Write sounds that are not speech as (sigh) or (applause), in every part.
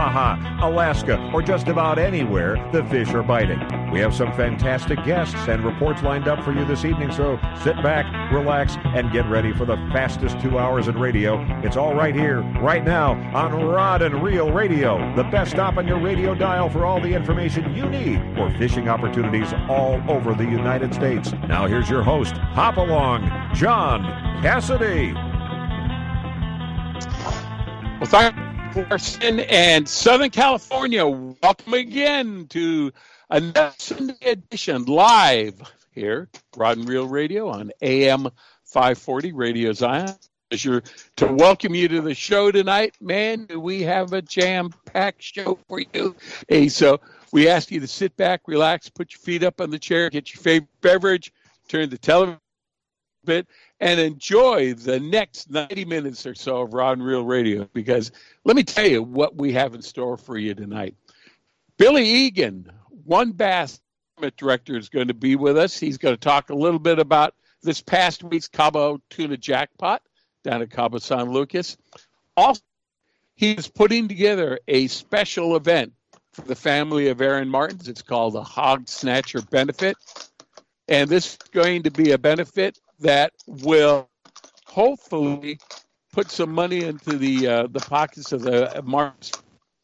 Baja, Alaska, or just about anywhere the fish are biting. We have some fantastic guests and reports lined up for you this evening, so sit back, relax, and get ready for the fastest two hours in radio. It's all right here, right now, on Rod and Reel Radio, the best stop on your radio dial for all the information you need for fishing opportunities all over the United States. Now here's your host, Hop Along, John Cassidy. Well, thank you, Larson and Southern California. Welcome again to another Sunday edition live here, Rod and Reel Radio on AM 540 Radio Zion. Pleasure to welcome you to the show tonight. Man, do we have a jam packed show for you. Hey, so we ask you to sit back, relax, put your feet up on the chair, get your favorite beverage, turn the television a bit, and enjoy the next 90 minutes or so of Rod and Reel Radio because let me tell you what we have in store for you tonight. Billy Egan, WON Bass director, is going to be with us. He's going to talk a little bit about this past week's Cabo Tuna Jackpot down at Cabo San Lucas. Also, he is putting together a special event for the family of Aaron Martins. It's called the Hog Snatcher Benefit. And this is going to be a benefit that will hopefully put some money into the uh, the pockets of the Martins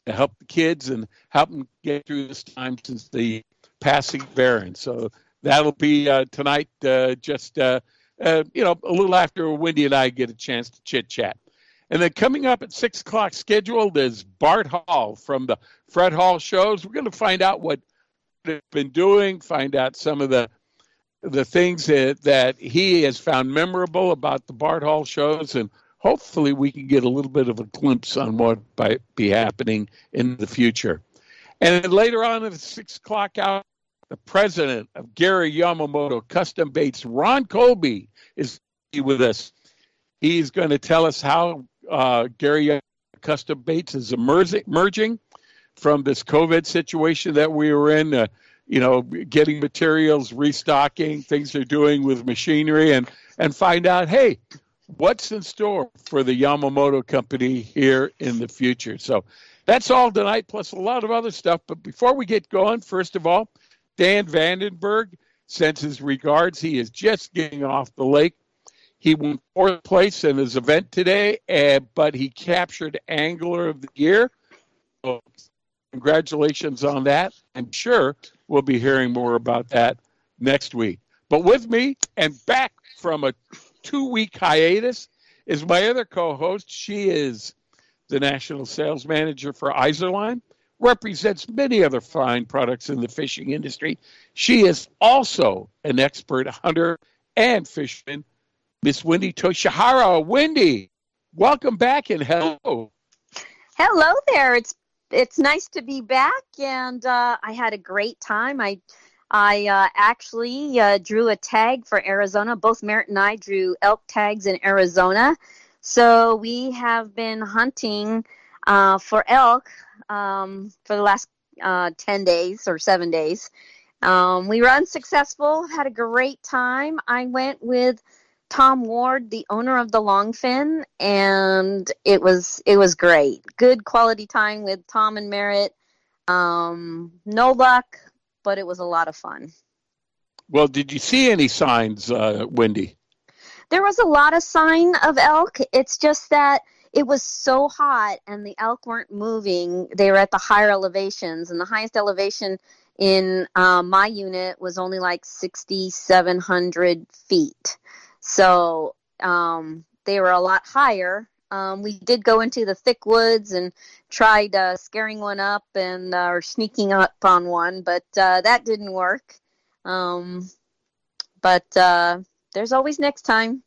to help the kids and help them get through this time since the passing of Aaron. So that'll be uh, tonight, uh, just uh, uh, you know, a little after Wendy and I get a chance to chit chat. And then coming up at six o'clock scheduled is Bart Hall from the Fred Hall shows. We're going to find out what they've been doing, find out some of the the things that, that he has found memorable about the Bart Hall shows, and hopefully we can get a little bit of a glimpse on what might be happening in the future. And later on at the six o'clock hour, the president of Gary Yamamoto Custom Baits, Ron Colby, is with us. He's going to tell us how uh, Gary Custom Baits is emerging from this COVID situation that we were in. Uh, you know, getting materials, restocking, things they're doing with machinery, and and find out, hey, what's in store for the Yamamoto company here in the future. So that's all tonight, plus a lot of other stuff. But before we get going, first of all, Dan Vandenberg sends his regards. He is just getting off the lake. He won fourth place in his event today, uh, but he captured Angler of the Year. So congratulations on that. I'm sure we'll be hearing more about that next week. But with me and back from a two week hiatus is my other co host. She is the national sales manager for Izorline, represents many other fine products in the fishing industry. She is also an expert hunter and fisherman, Miss Wendy Toshihara. Wendy, welcome back and hello. Hello there. It's it's nice to be back, and uh, I had a great time. I I uh, actually uh, drew a tag for Arizona. Both Merritt and I drew elk tags in Arizona. So we have been hunting uh, for elk um, for the last uh, 10 days or seven days. Um, we were unsuccessful, had a great time. I went with Tom Ward, the owner of the Longfin, and it was it was great. Good quality time with Tom and Merritt. Um, no luck, but it was a lot of fun. Well, did you see any signs, uh, Wendy? There was a lot of sign of elk. It's just that it was so hot and the elk weren't moving. They were at the higher elevations, and the highest elevation in uh, my unit was only like 6,700 feet. So um, they were a lot higher. Um, we did go into the thick woods and tried uh, scaring one up and uh, or sneaking up on one, but uh, that didn't work. Um, but uh, there's always next time.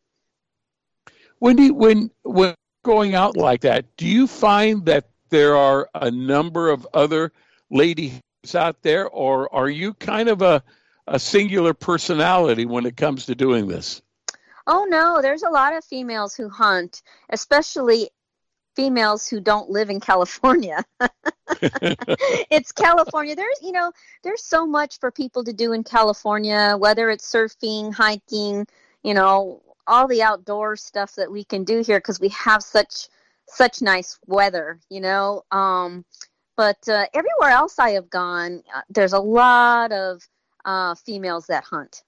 Wendy, when when going out like that, do you find that there are a number of other ladies out there, or are you kind of a, a singular personality when it comes to doing this? Oh no, there's a lot of females who hunt, especially females who don't live in California. (laughs) it's California. There's, you know, there's so much for people to do in California, whether it's surfing, hiking, you know, all the outdoor stuff that we can do here because we have such such nice weather, you know. Um, but uh, everywhere else I have gone, uh, there's a lot of uh, females that hunt.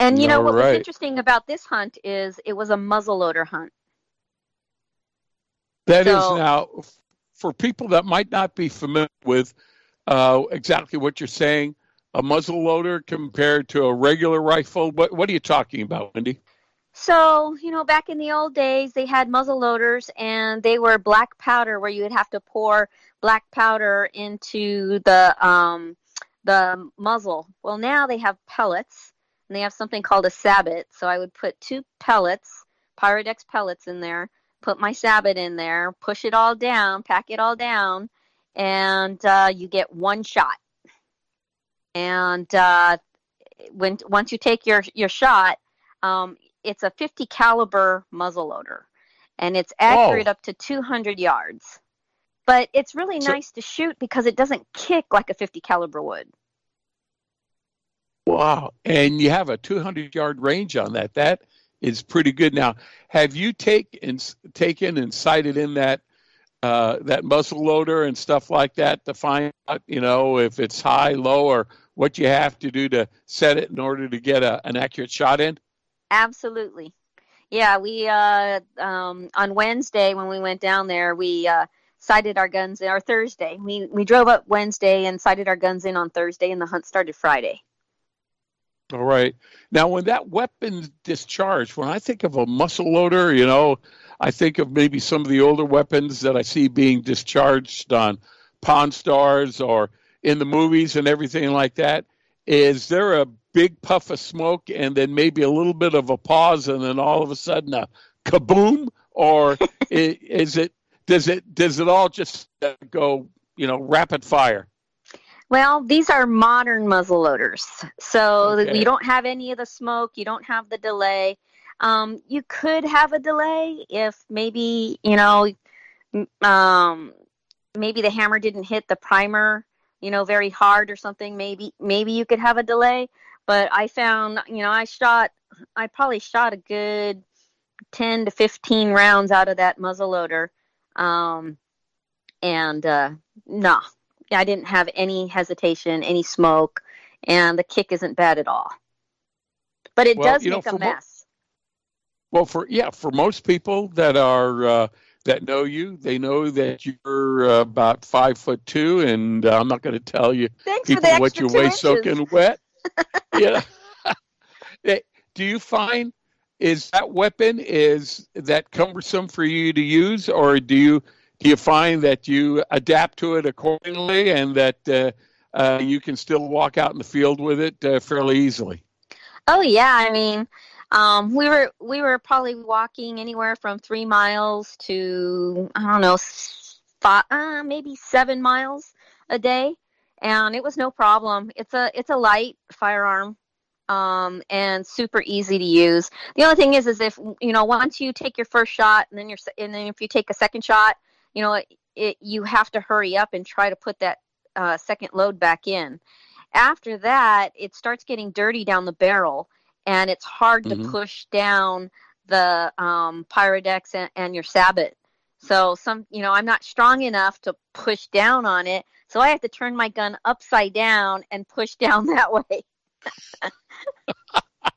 And you know what right. was interesting about this hunt is it was a muzzleloader hunt. That so, is now for people that might not be familiar with uh, exactly what you're saying. A muzzleloader compared to a regular rifle. What what are you talking about, Wendy? So, you know, back in the old days, they had muzzle loaders and they were black powder where you would have to pour black powder into the um, the muzzle. Well, now they have pellets and they have something called a sabot. So I would put two pellets, Pyrodex pellets in there, put my sabot in there, push it all down, pack it all down, and uh, you get one shot. And uh, when once you take your your shot, um, it's a 50 caliber muzzle loader, and it's accurate oh. up to 200 yards. But it's really so, nice to shoot because it doesn't kick like a 50 caliber would. Wow! And you have a 200 yard range on that. That is pretty good. Now, have you take and taken and sighted in that uh, that muzzle loader and stuff like that to find out, you know, if it's high, low, or what you have to do to set it in order to get a, an accurate shot in? Absolutely. Yeah, we uh, um, on Wednesday when we went down there, we uh, sighted our guns. In, or Thursday, we we drove up Wednesday and sighted our guns in on Thursday, and the hunt started Friday. All right. Now, when that weapon discharged, when I think of a muzzle loader, you know, I think of maybe some of the older weapons that I see being discharged on Pawn Stars or in the movies and everything like that. Is there a big puff of smoke and then maybe a little bit of a pause and then all of a sudden a kaboom? Or (laughs) is it does it does it all just go you know rapid fire? Well, these are modern muzzle loaders, so okay. you don't have any of the smoke, you don't have the delay. Um, you could have a delay if maybe you know, um, maybe the hammer didn't hit the primer you know, very hard or something, maybe maybe you could have a delay. But I found, you know, I shot, I probably shot a good ten to fifteen rounds out of that muzzleloader, um, and uh, no, I didn't have any hesitation, any smoke, and the kick isn't bad at all. But it well, does make know, a mess. Mo- well, for yeah, for most people that are. Uh, that know you. They know that you're uh, about five foot two, and uh, I'm not going to tell you Thanks people what you weigh soaking wet. (laughs) yeah. (laughs) Do you find is that weapon is that cumbersome for you to use, or do you do you find that you adapt to it accordingly, and that uh, uh you can still walk out in the field with it uh, fairly easily? Oh yeah, I mean um, we were we were probably walking anywhere from three miles to I don't know, five, uh, maybe seven miles a day, and it was no problem. It's a it's a light firearm, um, and super easy to use. The only thing is, is if you know once you take your first shot, and then you're and then if you take a second shot, you know it, it you have to hurry up and try to put that uh, second load back in. After that, it starts getting dirty down the barrel and it's hard mm-hmm. to push down the um, Pyrodex and, and your Sabot. So some, you know, I'm not strong enough to push down on it, so I have to turn my gun upside down and push (laughs) down that way. (laughs)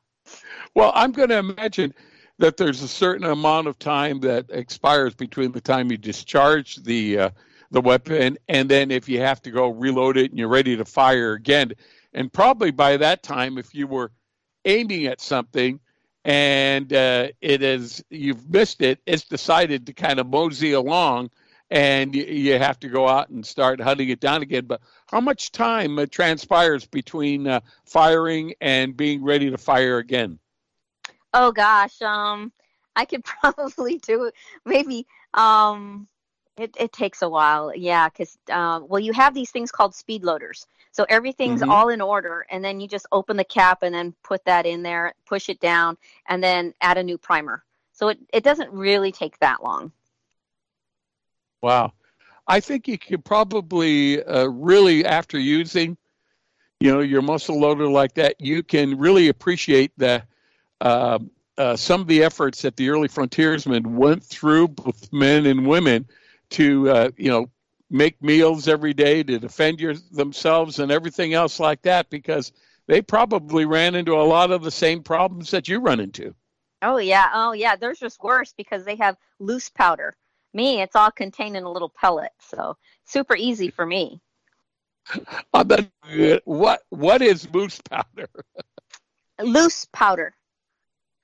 well, I'm going to imagine that there's a certain amount of time that expires between the time you discharge the uh, the weapon and then if you have to go reload it and you're ready to fire again. And probably by that time, if you were aiming at something and uh, it is you've missed it, it's decided to kind of mosey along, and you, have to go out and start hunting it down again. But how much time uh, transpires between uh, firing and being ready to fire again? Oh gosh, um, I could (laughs) probably do it maybe um, It, it takes a while, yeah, because uh, well, you have these things called speed loaders. So everything's Mhm. all in order, and then you just open the cap and then put that in there, push it down, and then add a new primer. So it, it doesn't really take that long. Wow. I think you could probably uh, really, after using, you know, your muzzle loader like that, you can really appreciate the uh, uh, some of the efforts that the early frontiersmen went through, both men and women, to uh, you know make meals every day to defend your, themselves and everything else like that, because they probably ran into a lot of the same problems that you run into. Oh yeah, oh yeah. Theirs just worse because they have loose powder. Me, it's all contained in a little pellet, so super easy for me. (laughs) But, uh, what what is moose powder? Loose powder. (laughs)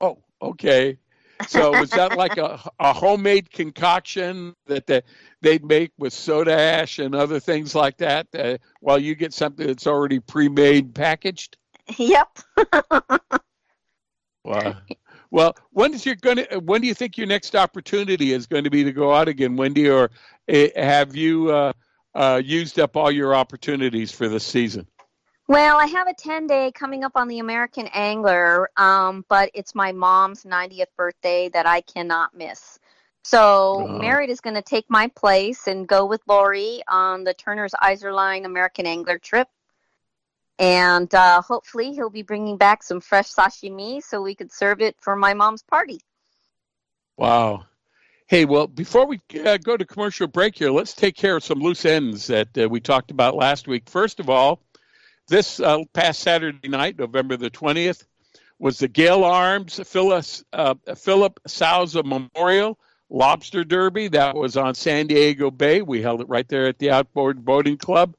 Oh, okay. So was that like a, a homemade concoction that they, they'd make with soda ash and other things like that, uh, while you get something that's already pre-made packaged? Yep. (laughs) Wow. Well, when is your going to? When do you think your next opportunity is going to be to go out again, Wendy? Or uh, have you uh, uh, used up all your opportunities for this season? Well, I have a 10 day coming up on the American Angler, um, but it's my mom's 90th birthday that I cannot miss. So, Oh. Merritt is going to take my place and go with Lori on the Turner's Izorline American Angler trip. And uh, hopefully, he'll be bringing back some fresh sashimi so we could serve it for my mom's party. Wow. Hey, well, before we uh, go to commercial break here, let's take care of some loose ends that uh, we talked about last week. First of all, this uh, past Saturday night, November the 20th, was the Gale Arms Phyllis, uh, Philip Souza Memorial Lobster Derby. That was on San Diego Bay. We held it right there at the Outboard Boating Club.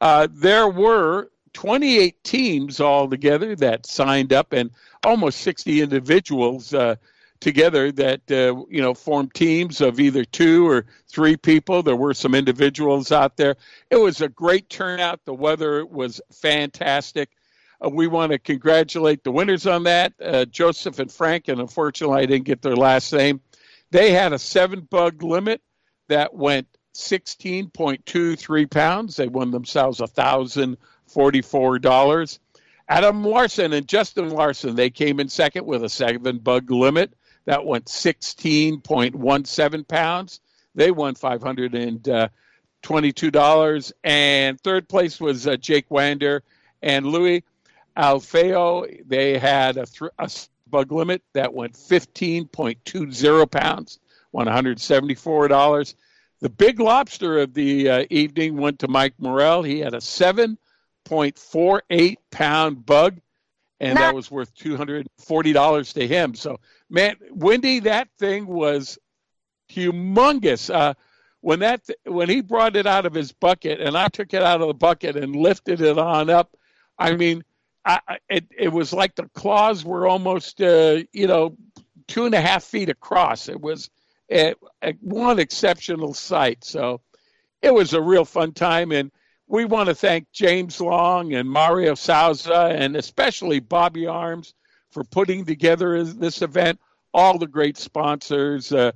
Uh, there were 28 teams altogether that signed up, and almost 60 individuals uh, together that uh, you know formed teams of either two or three people. There were some individuals out there. It was a great turnout. The weather was fantastic. Uh, we want to congratulate the winners on that, uh, Joseph and Frank, and unfortunately I didn't get their last name. They had a seven bug limit that went 16.23 pounds. They won themselves a thousand forty-four dollars. Adam Larson and Justin Larson, they came in second with a seven bug limit that went 16.17 pounds. They won $522. And third place was uh, Jake Wander and Louis Alfeo. They had a, th- a bug limit that went 15.20 pounds, won $174. The big lobster of the uh, evening went to Mike Morrell. He had a 7.48 pound bug, and Not- that was worth $240 to him. So, man, Wendy, that thing was humongous. Uh, when that when he brought it out of his bucket, and I took it out of the bucket and lifted it on up, I mean, I, I- it it was like the claws were almost uh, you know two and a half feet across. It was a, a, one exceptional sight. So it was a real fun time, and we want to thank James Long and Mario Souza, and especially Bobby Arms for putting together this event. All the great sponsors. Uh,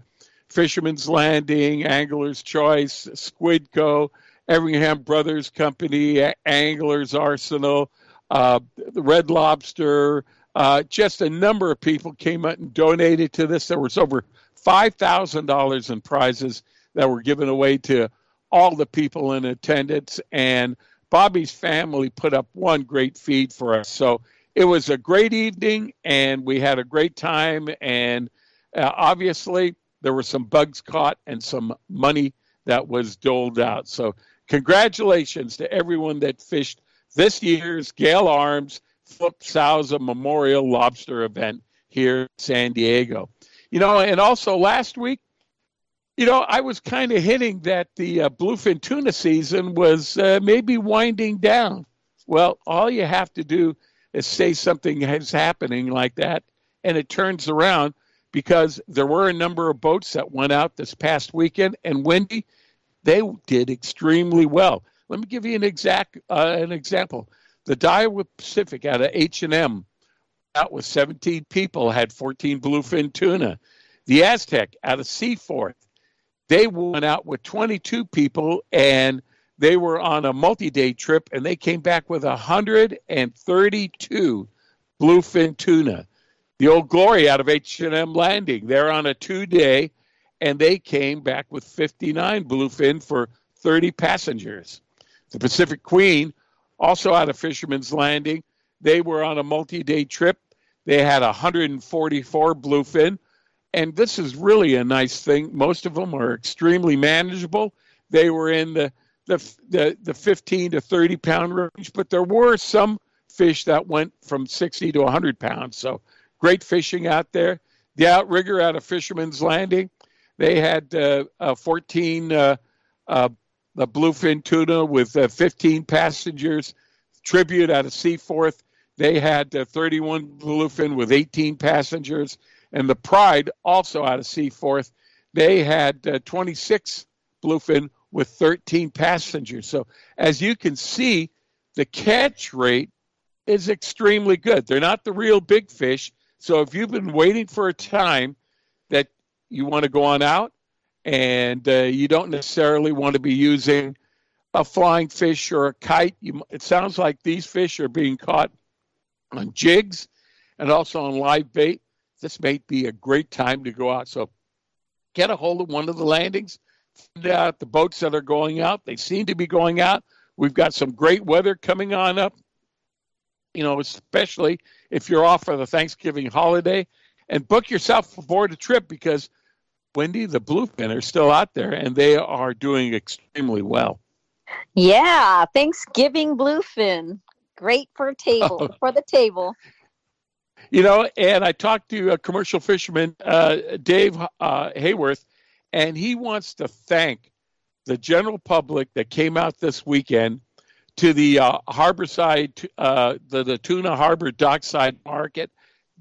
Fisherman's Landing, Angler's Choice, Squidco, Everingham Brothers Company, Angler's Arsenal, uh, the Red Lobster. Uh, just a number of people came out and donated to this. There was over five thousand dollars in prizes that were given away to all the people in attendance, and Bobby's family put up one great feed for us. So it was a great evening, and we had a great time. And uh, obviously, there were some bugs caught and some money that was doled out. So, congratulations to everyone that fished this year's Gale Arms Flip Souza Memorial Lobster event here in San Diego. You know, and also last week, you know, I was kind of hinting that the uh, bluefin tuna season was uh, maybe winding down. Well, all you have to do is say something is happening like that, and it turns around because there were a number of boats that went out this past weekend, and Wendy, they did extremely well. Let me give you an exact uh, an example. The Daiwa Pacific out of H and M, out with 17 people, had 14 bluefin tuna. The Aztec out of Seaforth, they went out with 22 people and they were on a multi-day trip and they came back with 132 bluefin tuna. The old glory out of H&M Landing. They're on a two-day and they came back with 59 bluefin for 30 passengers. The Pacific Queen, also out of Fisherman's Landing, they were on a multi-day trip. They had 144 bluefin, and this is really a nice thing. Most of them are extremely manageable. They were in the the the, the 15 to 30 pound range, but there were some fish that went from 60 to 100 pounds. So great fishing out there. The outrigger out of Fisherman's Landing, they had uh, uh, 14 uh, uh the bluefin tuna with uh, 15 passengers. Tribute out of Seaforth, they had uh, 31 bluefin with 18 passengers. And the Pride, also out of Seaforth, they had 26 bluefin with 13 passengers. So as you can see, the catch rate is extremely good. They're not the real big fish. So if you've been waiting for a time that you want to go on out and uh, you don't necessarily want to be using a flying fish or a kite, you, it sounds like these fish are being caught on jigs and also on live bait. This may be a great time to go out. So get a hold of one of the landings out the boats that are going out. They seem to be going out. We've got some great weather coming on up, you know, especially if you're off for the Thanksgiving holiday. And book yourself aboard a trip because Wendy, the bluefin are still out there and they are doing extremely well. Yeah, Thanksgiving bluefin. Great for a table, (laughs) oh. for the table. You know, and I talked to a commercial fisherman, uh, Dave uh, Hayworth, and he wants to thank the general public that came out this weekend to the uh, Harborside, uh, the, the Tuna Harbor Dockside Market.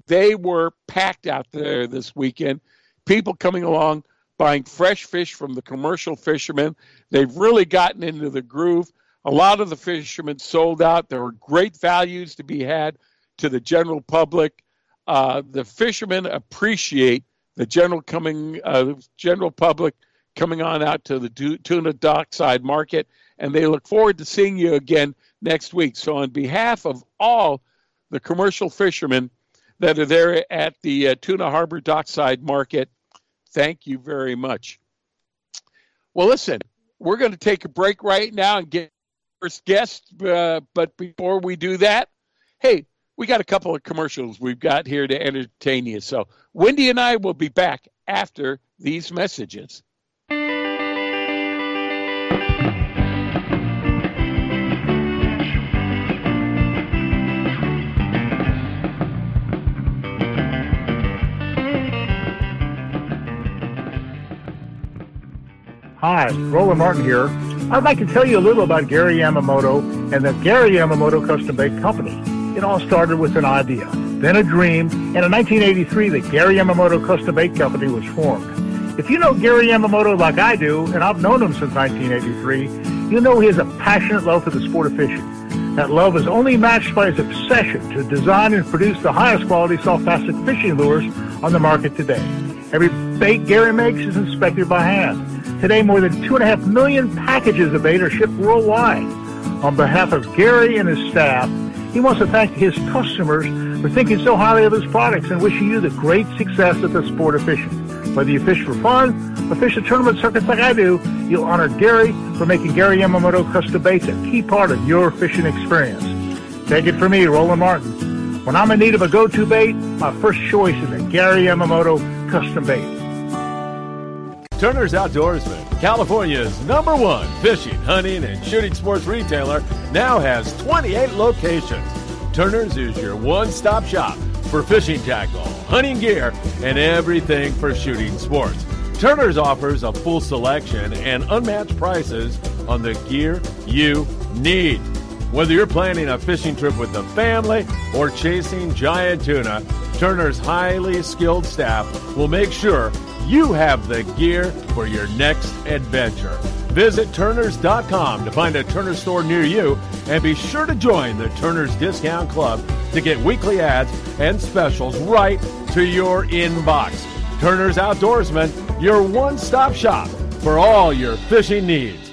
They were packed out there this weekend. People coming along buying fresh fish from the commercial fishermen. They've really gotten into the groove. A lot of the fishermen sold out. There were great values to be had to the general public. Uh, the fishermen appreciate the general coming uh, general public coming on out to the tuna dockside market, and they look forward to seeing you again next week. So, on behalf of all the commercial fishermen that are there at the uh, Tuna Harbor Dockside Market, thank you very much. Well, listen, we're going to take a break right now and get first guest. Uh, but before we do that, hey, we got a couple of commercials we've got here to entertain you. So Wendy and I will be back after these messages. Hi, Roland Martin here. I'd like to tell you a little about Gary Yamamoto and the Gary Yamamoto Custom Bait Company. It all started with an idea, then a dream, and in 1983 the Gary Yamamoto Custom Bait Company was formed. If you know Gary Yamamoto like I do, and I've known him since 1983, you know he has a passionate love for the sport of fishing. That love is only matched by his obsession to design and produce the highest quality soft plastic fishing lures on the market today. Every bait Gary makes is inspected by hand. Today, more than 2.5 million packages of bait are shipped worldwide. On behalf of Gary and his staff, he wants to thank his customers for thinking so highly of his products and wishing you the great success of the sport of fishing. Whether you fish for fun or fish the tournament circuits like I do, you'll honor Gary for making Gary Yamamoto custom baits a key part of your fishing experience. Take it from me, Roland Martin. When I'm in need of a go-to bait, my first choice is a Gary Yamamoto custom bait. Turner's Outdoorsman, California's number one fishing, hunting, and shooting sports retailer, now has 28 locations. Turner's is your one stop shop for fishing tackle, hunting gear, and everything for shooting sports. Turner's offers a full selection and unmatched prices on the gear you need. Whether you're planning a fishing trip with the family or chasing giant tuna, Turner's highly skilled staff will make sure you have the gear for your next adventure. Visit Turners.com to find a Turner store near you and be sure to join the Turner's Discount Club to get weekly ads and specials right to your inbox. Turner's Outdoorsman, your one stop shop for all your fishing needs.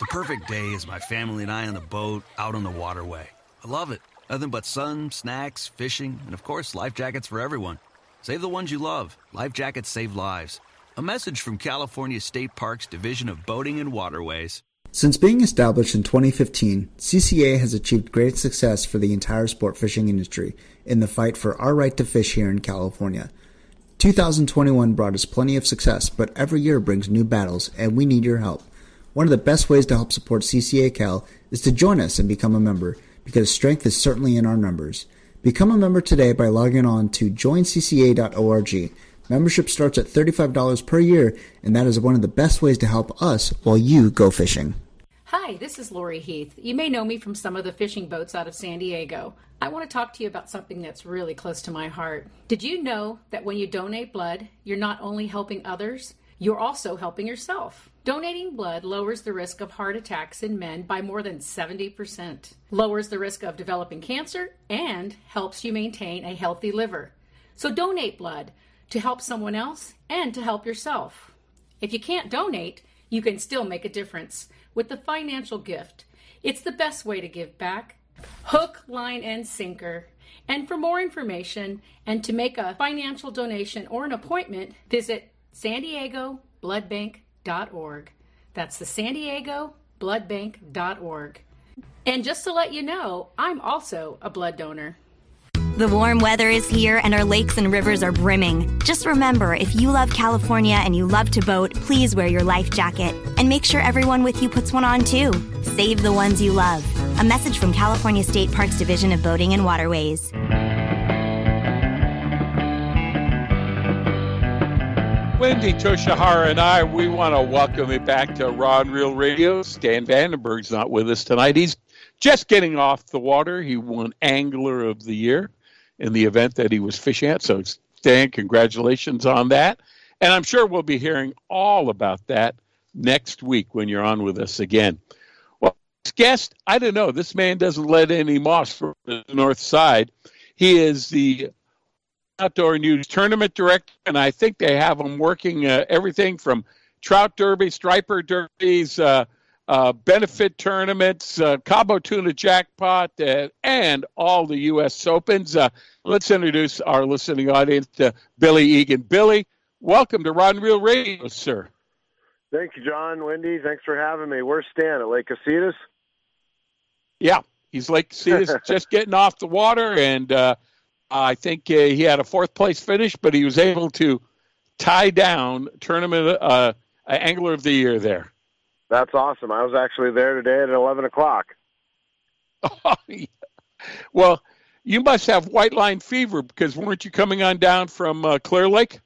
The perfect day is my family and I on the boat out on the waterway. I love it. Nothing but sun, snacks, fishing, and of course, life jackets for everyone. Save the ones you love. Life jackets save lives. A message from California State Parks Division of Boating and Waterways. Since being established in 2015, CCA has achieved great success for the entire sport fishing industry in the fight for our right to fish here in California. 2021 brought us plenty of success, but every year brings new battles, and we need your help. One of the best ways to help support CCA Cal is to join us and become a member, because strength is certainly in our numbers. Become a member today by logging on to joincca.org. Membership starts at $35 per year, and that is one of the best ways to help us while you go fishing. Hi, this is Lori Heath. You may know me from some of the fishing boats out of San Diego. I want to talk to you about something that's really close to my heart. Did you know that when you donate blood, you're not only helping others, you're also helping yourself? Donating blood lowers the risk of heart attacks in men by more than 70%, lowers the risk of developing cancer, and helps you maintain a healthy liver. So donate blood to help someone else and to help yourself. If you can't donate, you can still make a difference with the financial gift. It's the best way to give back. Hook, line, and sinker. And for more information and to make a financial donation or an appointment, visit san diego bloodbank.org. That's the San Diego bloodbank.org. And just to let you know, I'm also a blood donor. The warm weather is here and our lakes and rivers are brimming. Just remember if you love California and you love to boat, please wear your life jacket. And make sure everyone with you puts one on too. Save the ones you love. A message from California State Parks Division of Boating and Waterways. Wendy Toshihara and I, we want to welcome you back to Rod and Reel Radio. Stan Vandenberg's not with us tonight. He's just getting off the water. He won Angler of the Year in the event that he was fishing at. So, Stan, congratulations on that. And I'm sure we'll be hearing all about that next week when you're on with us again. Well, guest, I don't know. This man doesn't let any moss from the north side. He is the outdoor news tournament director, and I think they have them working uh, everything from trout derby, striper derbies, uh, uh, benefit tournaments, uh, Cabo Tuna Jackpot, uh, and all the U.S. Opens. Uh, let's introduce our listening audience to Billy Egan. Billy, welcome to Rod and Reel Radio, sir. Thank you, John. Wendy, thanks for having me. Where's Stan at Lake Casitas? Yeah, he's Lake Casitas, (laughs) just getting off the water, and I think uh, he had a fourth place finish, but he was able to tie down tournament uh, angler of the year there. That's awesome. I was actually there today at eleven o'clock. (laughs) well, you must have white line fever because weren't you coming on down from uh, Clear Lake?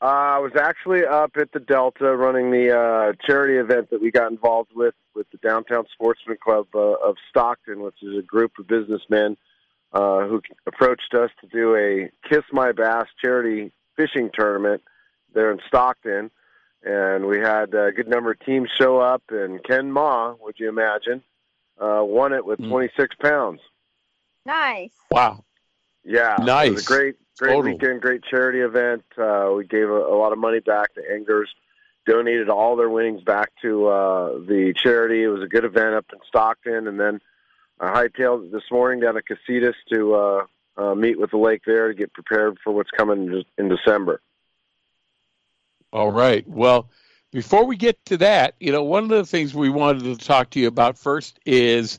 Uh, I was actually up at the Delta running the uh, charity event that we got involved with with the Downtown Sportsman Club uh, of Stockton, which is a group of businessmen uh, who approached us to do a Kiss My Bass charity fishing tournament there in Stockton. And we had a good number of teams show up, and Ken Ma, would you imagine, uh, won it with mm. 26 pounds. Nice. Wow. Yeah. Nice. It was a great, great Total. weekend, great charity event. Uh, we gave a, a, lot of money back to anglers, donated all their winnings back to uh, the charity. It was a good event up in Stockton, and then I hightailed this morning down to Casitas to uh, uh, meet with the lake there to get prepared for what's coming in December. All right. Well, before we get to that, you know, one of the things we wanted to talk to you about first is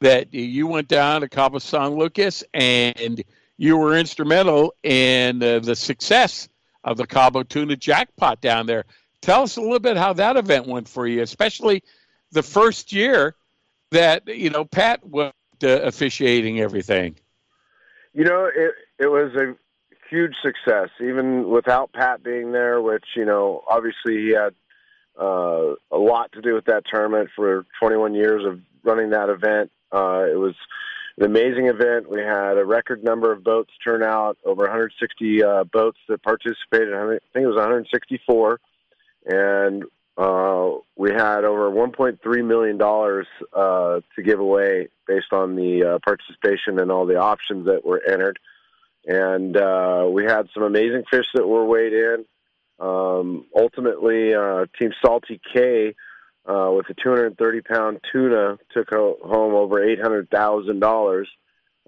that you went down to Cabo San Lucas and you were instrumental in uh, the success of the Cabo Tuna Jackpot down there. Tell us a little bit how that event went for you, especially the first year that you know Pat was uh, officiating everything. You know, it it was a huge success, even without Pat being there. Which you know, obviously he had uh, a lot to do with that tournament for 21 years of running that event. Uh, it was an amazing event. We had a record number of boats turn out, over 160 uh, boats that participated. I think it was 164, and uh, we had over 1.3 million dollars uh, to give away based on the uh, participation and all the options that were entered, and uh, we had some amazing fish that were weighed in. Um, ultimately, uh, Team Salty K with a 230 pound tuna took home over $800,000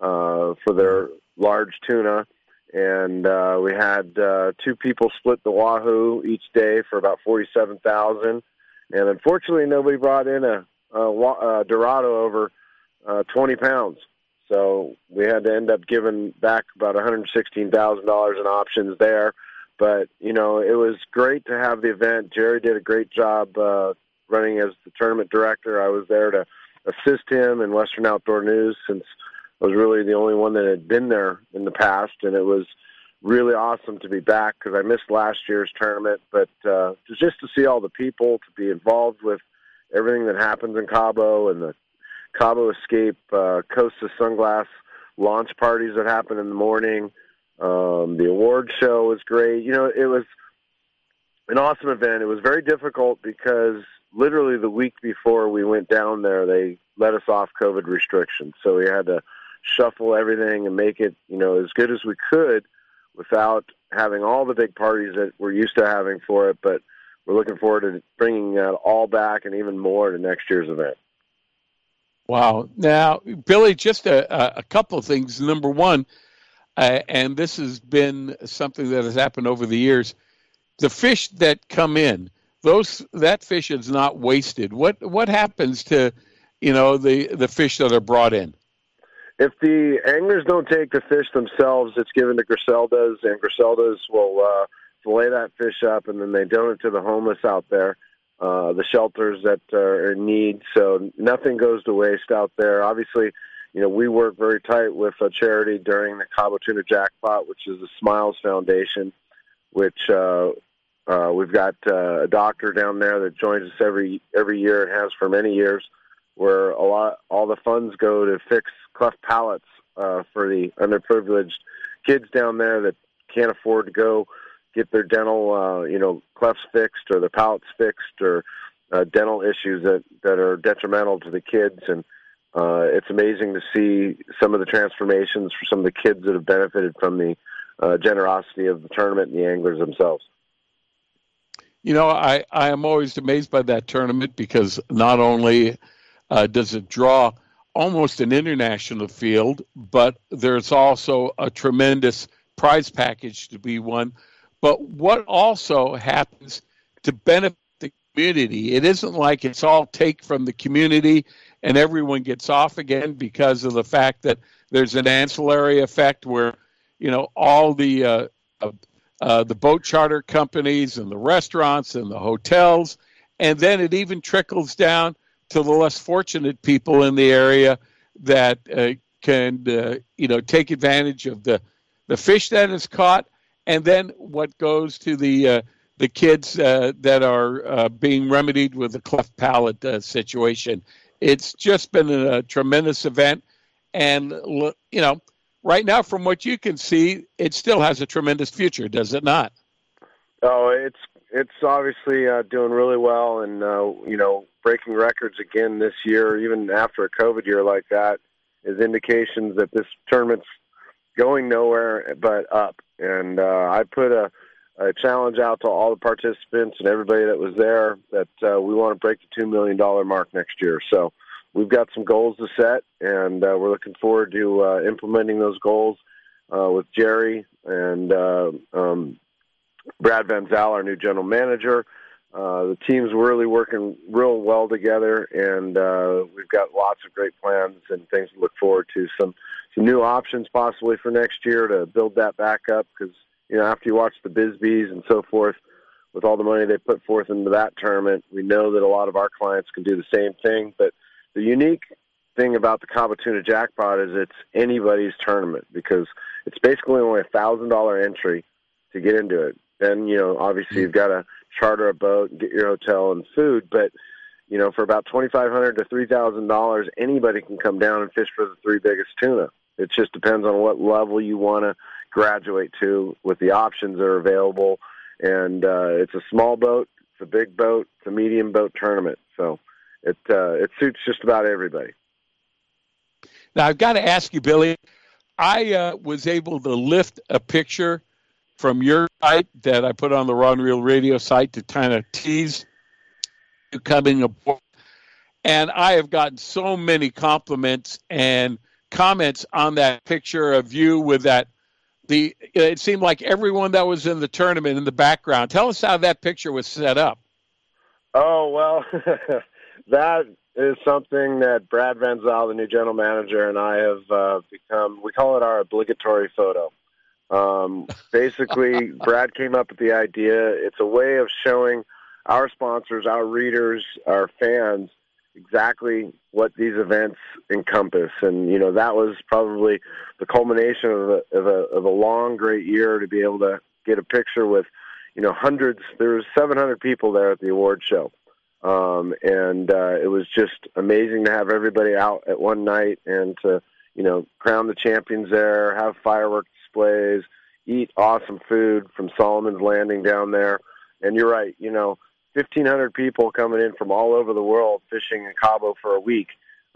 uh, for their large tuna. And uh, we had uh, two people split the wahoo each day for about 47000 And unfortunately, nobody brought in a, a, a Dorado over uh, 20 pounds. So we had to end up giving back about $116,000 in options there. But, you know, it was great to have the event. Jerry did a great job uh, running as the tournament director. I was there to assist him in Western Outdoor News since I was really the only one that had been there in the past. And it was really awesome to be back because I missed last year's tournament. But uh, just to see all the people, to be involved with everything that happens in Cabo and the Cabo Escape uh, Costa Sunglass launch parties that happen in the morning. Um, the award show was great. You know, it was an awesome event. It was very difficult because literally the week before we went down there, they let us off COVID restrictions. So we had to shuffle everything and make it, you know, as good as we could without having all the big parties that we're used to having for it. But we're looking forward to bringing that all back and even more to next year's event. Wow. Now, Billy, just a, a couple of things. Number one, uh, and this has been something that has happened over the years. The fish that come in, those that fish is not wasted. What what happens to, you know, the the fish that are brought in? If the anglers don't take the fish themselves, it's given to Griseldas, and Griseldas will uh, fillet that fish up, and then they donate to the homeless out there uh, the shelters that are in need. So nothing goes to waste out there. Obviously, you know, we work very tight with a charity during the Cabo Tuna Jackpot, which is the Smiles Foundation, which uh, uh, we've got uh, a doctor down there that joins us every every year and has for many years, where a lot all the funds go to fix cleft palates uh, for the underprivileged kids down there that can't afford to go get their dental, uh, you know, clefts fixed or their palates fixed or uh, dental issues that that are detrimental to the kids. And uh, it's amazing to see some of the transformations for some of the kids that have benefited from the uh, generosity of the tournament and the anglers themselves. You know, I, I am always amazed by that tournament because not only uh, does it draw almost an international field, but there's also a tremendous prize package to be won but what also happens to benefit the community? It isn't like it's all take from the community and everyone gets off again because of the fact that there's an ancillary effect where you know all the uh, uh, uh, the boat charter companies and the restaurants and the hotels, and then it even trickles down to the less fortunate people in the area that uh, can uh, you know take advantage of the the fish that is caught and then what goes to the uh, the kids uh, that are uh, being remedied with the cleft palate uh, situation. It's just been a, tremendous event, and you know, right now, from what you can see, it still has a tremendous future, does it not? Oh, it's it's obviously doing really well, and you know, breaking records again this year, even after a COVID year like that, is indications that this tournament's going nowhere but up. And uh, I put a, a challenge out to all the participants and everybody that was there that uh, we want to break the $2 million mark next year. So we've got some goals to set, and uh, we're looking forward to uh, implementing those goals uh, with Jerry and uh, um, Brad Van Zyl, our new general manager. Uh, the team's really working real well together, and uh, we've got lots of great plans and things to look forward to. Some some new options possibly for next year to build that back up because you know after you watch the Bisbees and so forth, with all the money they put forth into that tournament, we know that a lot of our clients can do the same thing. But the unique thing about the Cabo Tuna Jackpot is it's anybody's tournament because it's basically only a thousand dollar entry to get into it. Then you know obviously you've got to charter a boat and get your hotel and food, but you know for about twenty five hundred to three thousand dollars, anybody can come down and fish for the three biggest tuna. It just depends on what level you want to graduate to with the options that are available. And uh, it's a small boat, it's a big boat, it's a medium boat tournament. So it uh, it suits just about everybody. Now I've got to ask you, Billy. I uh, was able to lift a picture from your site that I put on the Rod and Reel Radio site to kind of tease you coming aboard. And I have gotten so many compliments and comments on that picture of you with that. The it seemed like everyone that was in the tournament in the background. Tell us how that picture was set up. Oh well, (laughs) that is something that Brad Van Zyl, the new general manager, and I have uh, become. We call it our obligatory photo. Um, basically, Brad came up with the idea. It's a way of showing our sponsors, our readers, our fans exactly what these events encompass. And you know that was probably the culmination of a, of a, of a long, great year to be able to get a picture with you know hundreds. There was 700 people there at the award show. Um, and uh, it was just amazing to have everybody out at one night and to you know crown the champions there, have fireworks displays, eat awesome food from Solomon's Landing down there. And you're right, you know, 1,500 people coming in from all over the world fishing in Cabo for a week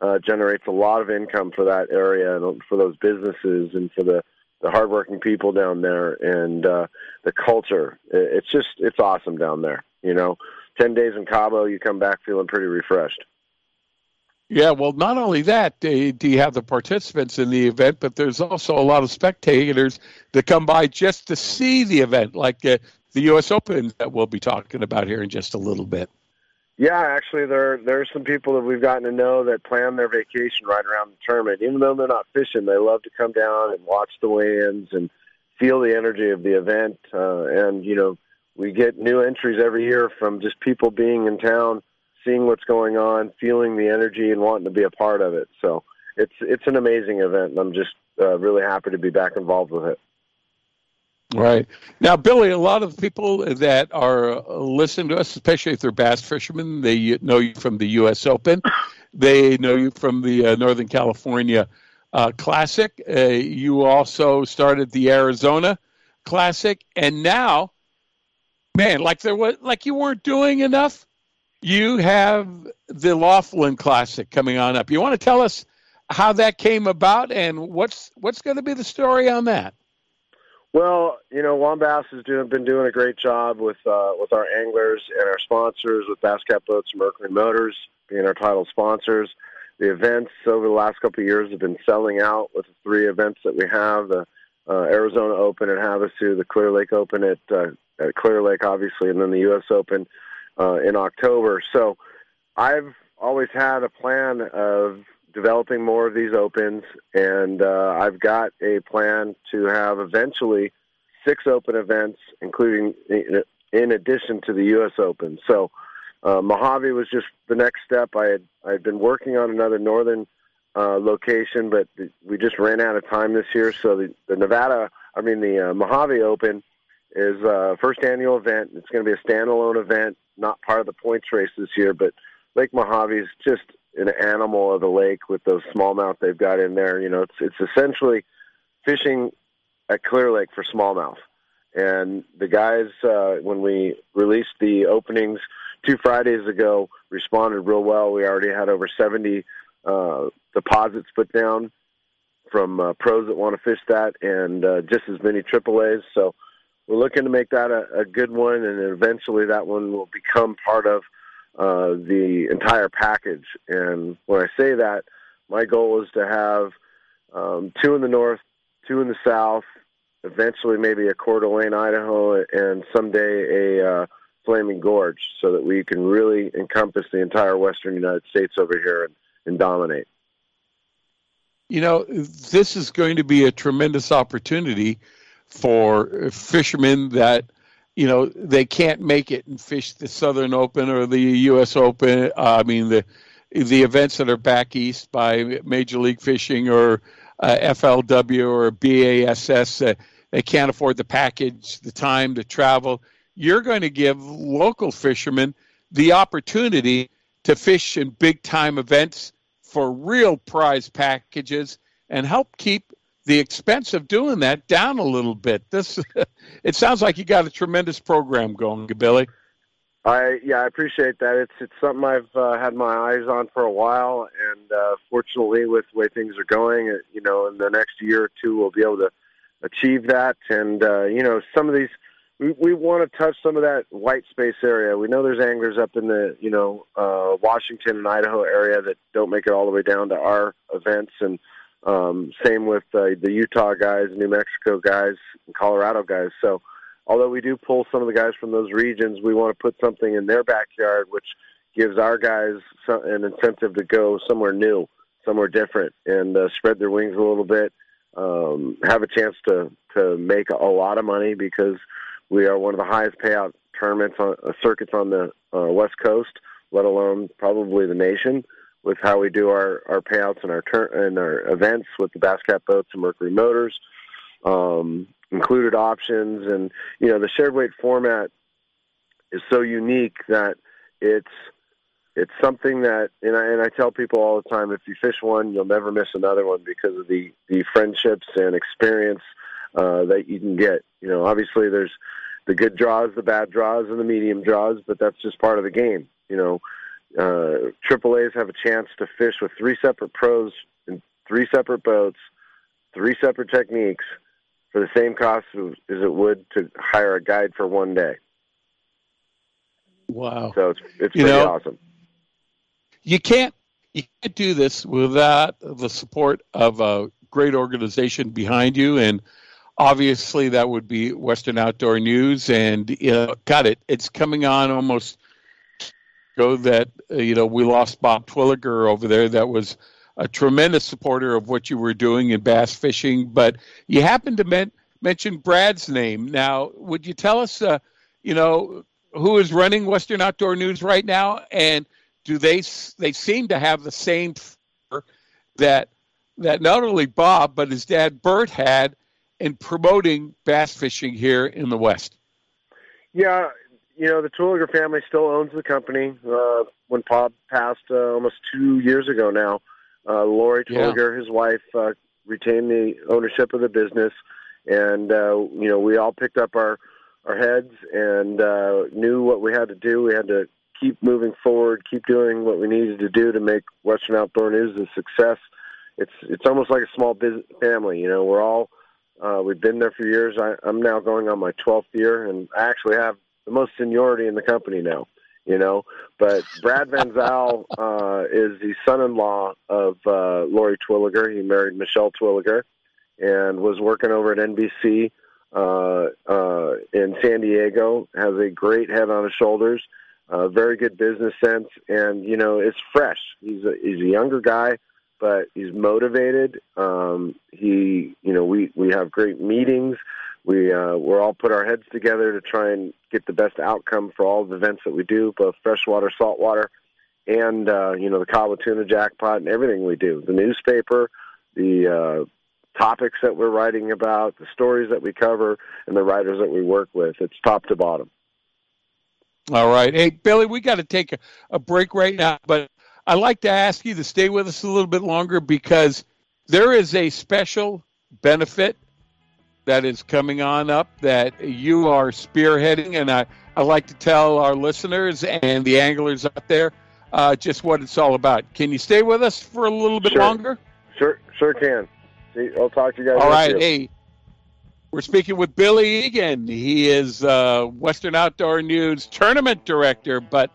uh, generates a lot of income for that area and for those businesses and for the the hardworking people down there and uh, the culture. It's just it's awesome down there. You know, ten days in Cabo, you come back feeling pretty refreshed. Yeah, well, not only that, do you have the participants in the event, but there's also a lot of spectators that come by just to see the event, like uh, the U.S. Open that we'll be talking about here in just a little bit. Yeah, actually, there there's some people that we've gotten to know that plan their vacation right around the tournament. Even though they're not fishing, they love to come down and watch the weigh-ins and feel the energy of the event. Uh, and you know, we get new entries every year from just people being in town seeing what's going on, feeling the energy, and wanting to be a part of it. So it's it's an amazing event, and I'm just uh, really happy to be back involved with it. Right now, Billy, a lot of people that are listening to us, especially if they're bass fishermen, they know you from the U.S. Open. They know you from the uh, Northern California uh, Classic. Uh, you also started the Arizona Classic, and now, man, like there was, like you weren't doing enough you have the Laughlin Classic coming on up. You want to tell us how that came about and what's what's going to be the story on that? Well, you know, WON Bass has doing, been doing a great job with uh, with our anglers and our sponsors, with Bass Cat Boats and Mercury Motors being our title sponsors. The events over the last couple of years have been selling out with the three events that we have: the uh, Arizona Open at Havasu, the Clear Lake Open at, uh, at Clear Lake, obviously, and then the U.S. Open uh, in October. So I've always had a plan of developing more of these opens, and uh, I've got a plan to have eventually six open events, including in addition to the U.S. Open. So uh, Mojave was just the next step. I had I had been working on another northern uh, location, but we just ran out of time this year. So the, the Nevada, I mean the uh, Mojave Open, is a uh, first annual event. It's going to be a standalone event not part of the points race this year, but Lake Mojave is just an animal of the lake with those smallmouth they've got in there. You know, it's it's essentially fishing at Clear Lake for smallmouth. And the guys, uh, when we released the openings two Fridays ago, responded real well. We already had over 70 uh, deposits put down from uh, pros that want to fish that, and uh, just as many AAA's. So we're looking to make that a, a good one, and eventually that one will become part of uh, the entire package. And when I say that, my goal is to have um, two in the north, two in the south, eventually maybe a Coeur d'Alene, Idaho, and someday a uh, Flaming Gorge, so that we can really encompass the entire western United States over here and, and dominate. You know, this is going to be a tremendous opportunity for fishermen that you know they can't make it and fish the Southern Open or the U.S. Open. Uh, I mean the the events that are back east by Major League Fishing or uh, FLW or BASS. Uh, they can't afford the package, the time, to travel. You're going to give local fishermen the opportunity to fish in big time events for real prize packages and help keep the expense of doing that down a little bit. This (laughs) it sounds like you got a tremendous program going, Billy. I yeah, I appreciate that. It's it's something I've uh, had my eyes on for a while, and uh, fortunately, with the way things are going, you know, in the next year or two, we'll be able to achieve that. And uh, you know, some of these we, we want to touch some of that white space area. We know there's anglers up in the you know uh, Washington and Idaho area that don't make it all the way down to our events, and um, same with uh, the Utah guys, New Mexico guys, and Colorado guys. So although we do pull some of the guys from those regions, we want to put something in their backyard, which gives our guys some, an incentive to go somewhere new, somewhere different, and uh, spread their wings a little bit. Um, have a chance to to make a lot of money because we are one of the highest payout tournaments on uh, circuits on the uh, West Coast, let alone probably the nation, with how we do our, our payouts and our tur- and our events with the Bass Basscat boats and Mercury motors, um, included options, and you know the shared weight format is so unique that it's it's something that and I, and I tell people all the time if you fish one you'll never miss another one because of the the friendships and experience uh, that you can get you know obviously there's the good draws, the bad draws, and the medium draws, but that's just part of the game. You know, uh, AAA's have a chance to fish with three separate pros in three separate boats, three separate techniques for the same cost as it would to hire a guide for one day. Wow! So it's it's you pretty know, awesome. You can't you can't do this without the support of a great organization behind you and obviously that would be Western Outdoor News, and you know, got it. It's coming on almost go that uh, you know we lost Bob Twilegar over there. That was a tremendous supporter of what you were doing in bass fishing. But you happened to men- mention Brad's name. Now, would you tell us, uh, you know, who is running Western Outdoor News right now, and do they they seem to have the same that that not only Bob but his dad Bert had in promoting bass fishing here in the West? Yeah, you know, the Twilegar family still owns the company. Uh, when Bob passed uh, almost two years ago now, uh, Lori Twilegar, yeah. his wife, uh, retained the ownership of the business, and uh, you know, we all picked up our our heads and uh, knew what we had to do. We had to keep moving forward, keep doing what we needed to do to make Western Outdoor News a success. It's it's almost like a small business family. You know, we're all uh, we've been there for years. I, I'm now going on my 12th year, and I actually have the most seniority in the company now. You know, but Brad Van Zyl (laughs) uh, is the son-in-law of uh, Lori Twilegar. He married Michelle Twilegar, and was working over at NBC uh, uh, in San Diego. Has a great head on his shoulders, uh, very good business sense, and you know, it's fresh. He's a, he's a younger guy but he's motivated. Um, he, you know, we we have great meetings. We uh, we're all put our heads together to try and get the best outcome for all the events that we do, both freshwater, saltwater, and uh, you know the Cabo Tuna jackpot and everything we do. The newspaper, the uh, topics that we're writing about, the stories that we cover, and the writers that we work with. It's top to bottom. All right. Hey, Billy, we got to take a, a break right now, but I'd like to ask you to stay with us a little bit longer because there is a special benefit that is coming on up that you are spearheading, and I, I like to tell our listeners and the anglers out there uh, just what it's all about. Can you stay with us for a little bit sure. longer? Sure, sure can. See, I'll talk to you guys. All right, hey, we're speaking with Billy Egan. He is uh, Western Outdoor News tournament director, but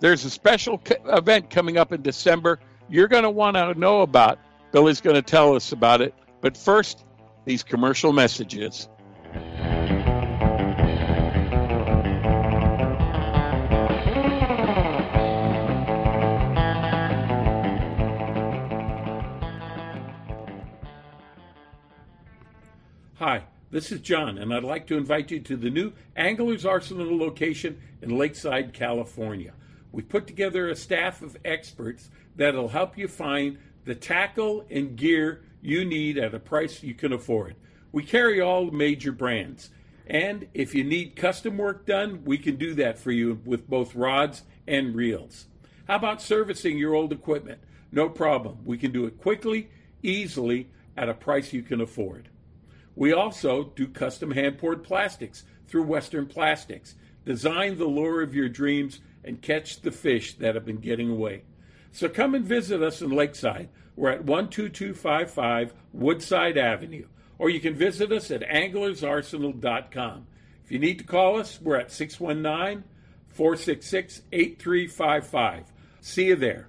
there's a special event coming up in December you're going to want to know about. Billy's going to tell us about it. But first, these commercial messages. Hi, this is John, and I'd like to invite you to the new Anglers Arsenal location in Lakeside, California. We put together a staff of experts that'll help you find the tackle and gear you need at a price you can afford. We carry all major brands. And if you need custom work done, we can do that for you with both rods and reels. How about servicing your old equipment? No problem. We can do it quickly, easily, at a price you can afford. We also do custom hand poured plastics through Western Plastics. Design the lure of your dreams and catch the fish that have been getting away. So come and visit us in Lakeside. We're at 12255 Woodside Avenue. or you can visit us at anglersarsenal.com. If you need to call us, we're at 619 466 8355. See you there.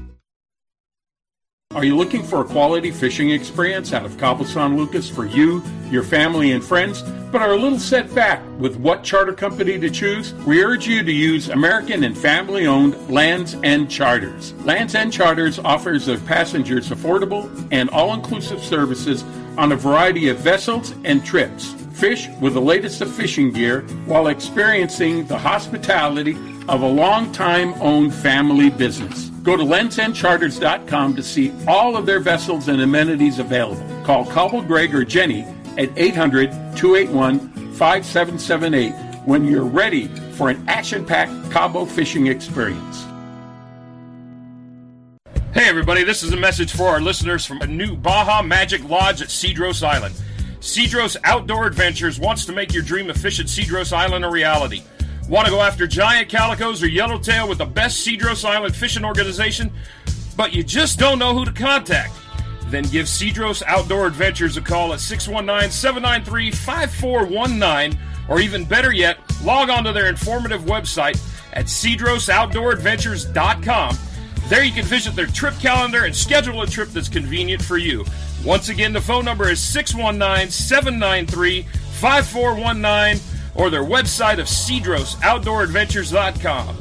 Are you looking for a quality fishing experience out of San Lucas for you, your family, and friends, but are a little set back with what charter company to choose? We urge you to use American and family owned Lands End Charters. Lands End Charters offers their passengers affordable and all inclusive services on a variety of vessels and trips. Fish with the latest of fishing gear while experiencing the hospitality of a long-time owned family business. Go to landsendcharters.com to see all of their vessels and amenities available. Call Cobble Greg or Jenny at 800 281 5778 when you're ready for an action packed Cabo fishing experience. Hey, everybody, this is a message for our listeners from a new Baja Magic Lodge at Cedros Island. Cedros Outdoor Adventures wants to make your dream of fish at Cedros Island a reality. Want to go after giant calicos or yellowtail with the best Cedros Island fishing organization, but you just don't know who to contact? Then give Cedros Outdoor Adventures a call at 619 793 5419, or even better yet, log on to their informative website at cedrosoutdooradventures.com. There you can visit their trip calendar and schedule a trip that's convenient for you. Once again, the phone number is 619 793 5419 or their website of cedrosoutdooradventures.com.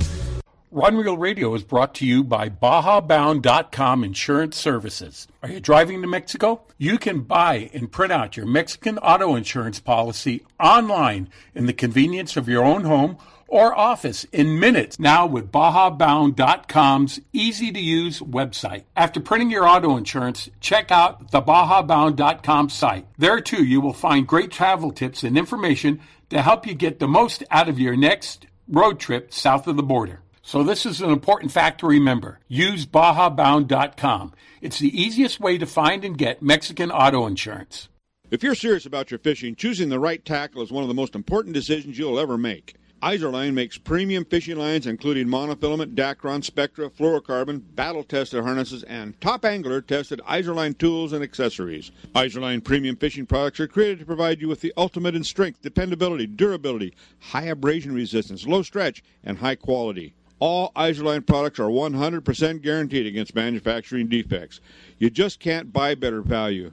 Rod and Reel Radio is brought to you by BajaBound.com Insurance Services. Are you driving to Mexico? You can buy and print out your Mexican auto insurance policy online in the convenience of your own home or office in minutes now with BajaBound.com's easy to use website. After printing your auto insurance, check out the BajaBound.com site. There too, you will find great travel tips and information to help you get the most out of your next road trip south of the border. So this is an important fact to remember. Use BajaBound.com. It's the easiest way to find and get Mexican auto insurance. If you're serious about your fishing, choosing the right tackle is one of the most important decisions you'll ever make. Izorline makes premium fishing lines including monofilament, Dacron, Spectra, fluorocarbon, battle-tested harnesses, and top angler tested Izorline tools and accessories. Izorline premium fishing products are created to provide you with the ultimate in strength, dependability, durability, high abrasion resistance, low stretch, and high quality. All Izorline products are 100% guaranteed against manufacturing defects. You just can't buy better value.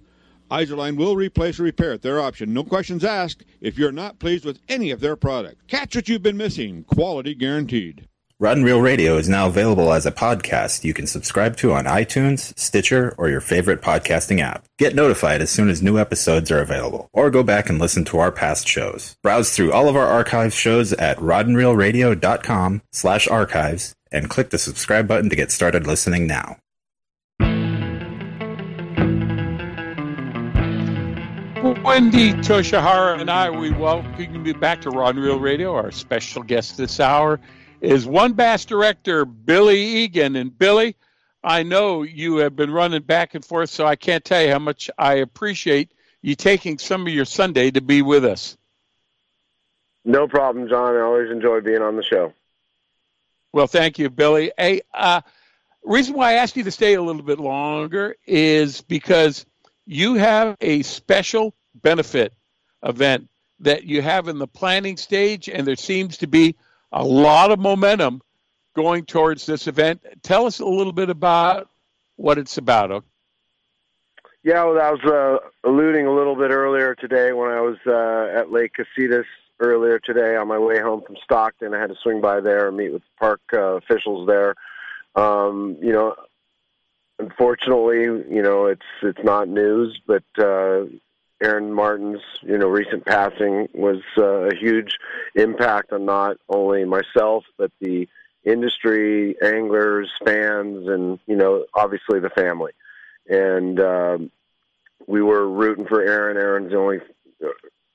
Izorline will replace or repair at their option. No questions asked if you're not pleased with any of their products. Catch what you've been missing. Quality guaranteed. Rod and Reel Radio is now available as a podcast you can subscribe to on iTunes, Stitcher, or your favorite podcasting app. Get notified as soon as new episodes are available, or go back and listen to our past shows. Browse through all of our archive shows at rodandreelradio.com slash archives and click the subscribe button to get started listening now. Wendy Toshihara and I, we welcome you back to Rod and Reel Radio. Our special guest this hour is WON Bass director, Billy Egan. And Billy, I know you have been running back and forth, so I can't tell you how much I appreciate you taking some of your Sunday to be with us. No problem, John. I always enjoy being on the show. Well, thank you, Billy. Hey, uh, reason why I asked you to stay a little bit longer is because you have a special benefit event that you have in the planning stage, and there seems to be a lot of momentum going towards this event. Tell us a little bit about what it's about. Okay? Yeah, well, I was uh, alluding a little bit earlier today when I was uh, at Lake Casitas earlier today on my way home from Stockton. I had to swing by there and meet with park uh, officials there. Um, you know, unfortunately, you know, it's it's not news, but uh, Aaron Martens' you know recent passing was uh, a huge impact on not only myself but the industry, anglers, fans, and you know obviously the family. And um, we were rooting for Aaron. Aaron's the only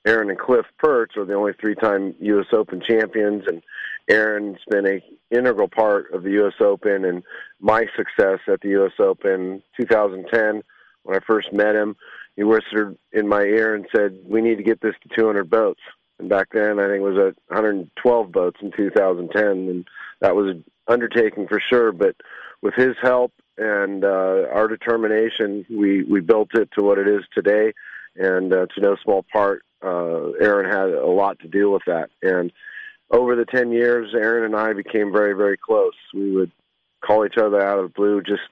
Aaron and Cliff Pirch are the only three-time U.S. Open champions, and Aaron's been a integral part of the U.S. Open and my success at the U.S. Open 2010 when I first met him he whispered in my ear and said, "We need to get this to 200 boats." And back then, I think it was at 112 boats in 2010, and that was an undertaking for sure. But with his help and uh, our determination, we we built it to what it is today. And uh, to no small part, uh, Aaron had a lot to do with that. And over the 10 years, Aaron and I became very, very close. We would call each other out of the blue just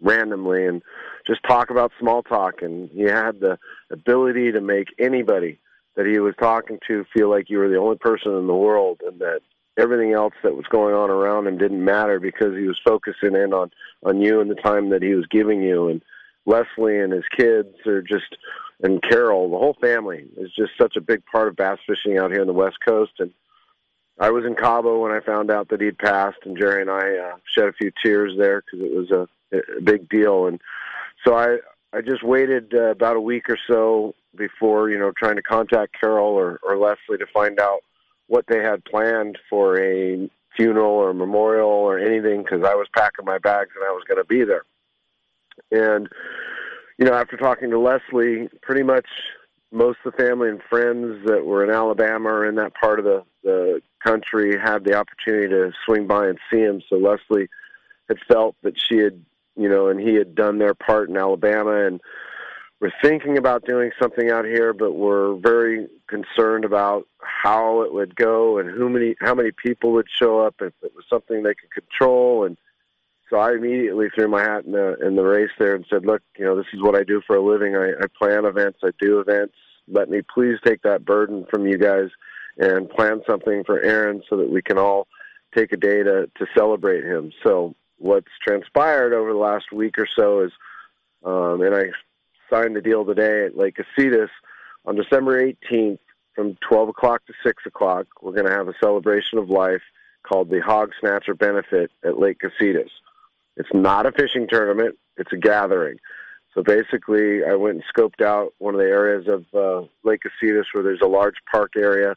randomly and just talk about small talk. And he had the ability to make anybody that he was talking to feel like you were the only person in the world and that everything else that was going on around him didn't matter because he was focusing in on on you and the time that he was giving you. And Leslie and his kids are just and Carol the whole family is just such a big part of bass fishing out here on the west coast. And I was in Cabo when I found out that he'd passed and Jerry and I uh, shed a few tears there because it was a a big deal. And so I I just waited uh, about a week or so before you know trying to contact Carol or, or Leslie to find out what they had planned for a funeral or memorial or anything because I was packing my bags and I was going to be there. And you know, after talking to Leslie, pretty much most of the family and friends that were in Alabama or in that part of the the country had the opportunity to swing by and see him. So Leslie had felt that she had you know, and he had done their part in Alabama and we're thinking about doing something out here, but we're very concerned about how it would go and who many how many people would show up if it was something they could control. And so I immediately threw my hat in the in the race there and said, "Look, you know, this is what I do for a living. I, I plan events. I do events. Let me please take that burden from you guys and plan something for Aaron so that we can all take a day to to celebrate him." So what's transpired over the last week or so is, um, and I signed the deal today at Lake Casitas on December 18th from 12 o'clock to 6 o'clock. We're going to have a celebration of life called the Hog Snatcher Benefit at Lake Casitas. It's not a fishing tournament; it's a gathering. So basically, I went and scoped out one of the areas of uh, Lake Casitas where there's a large park area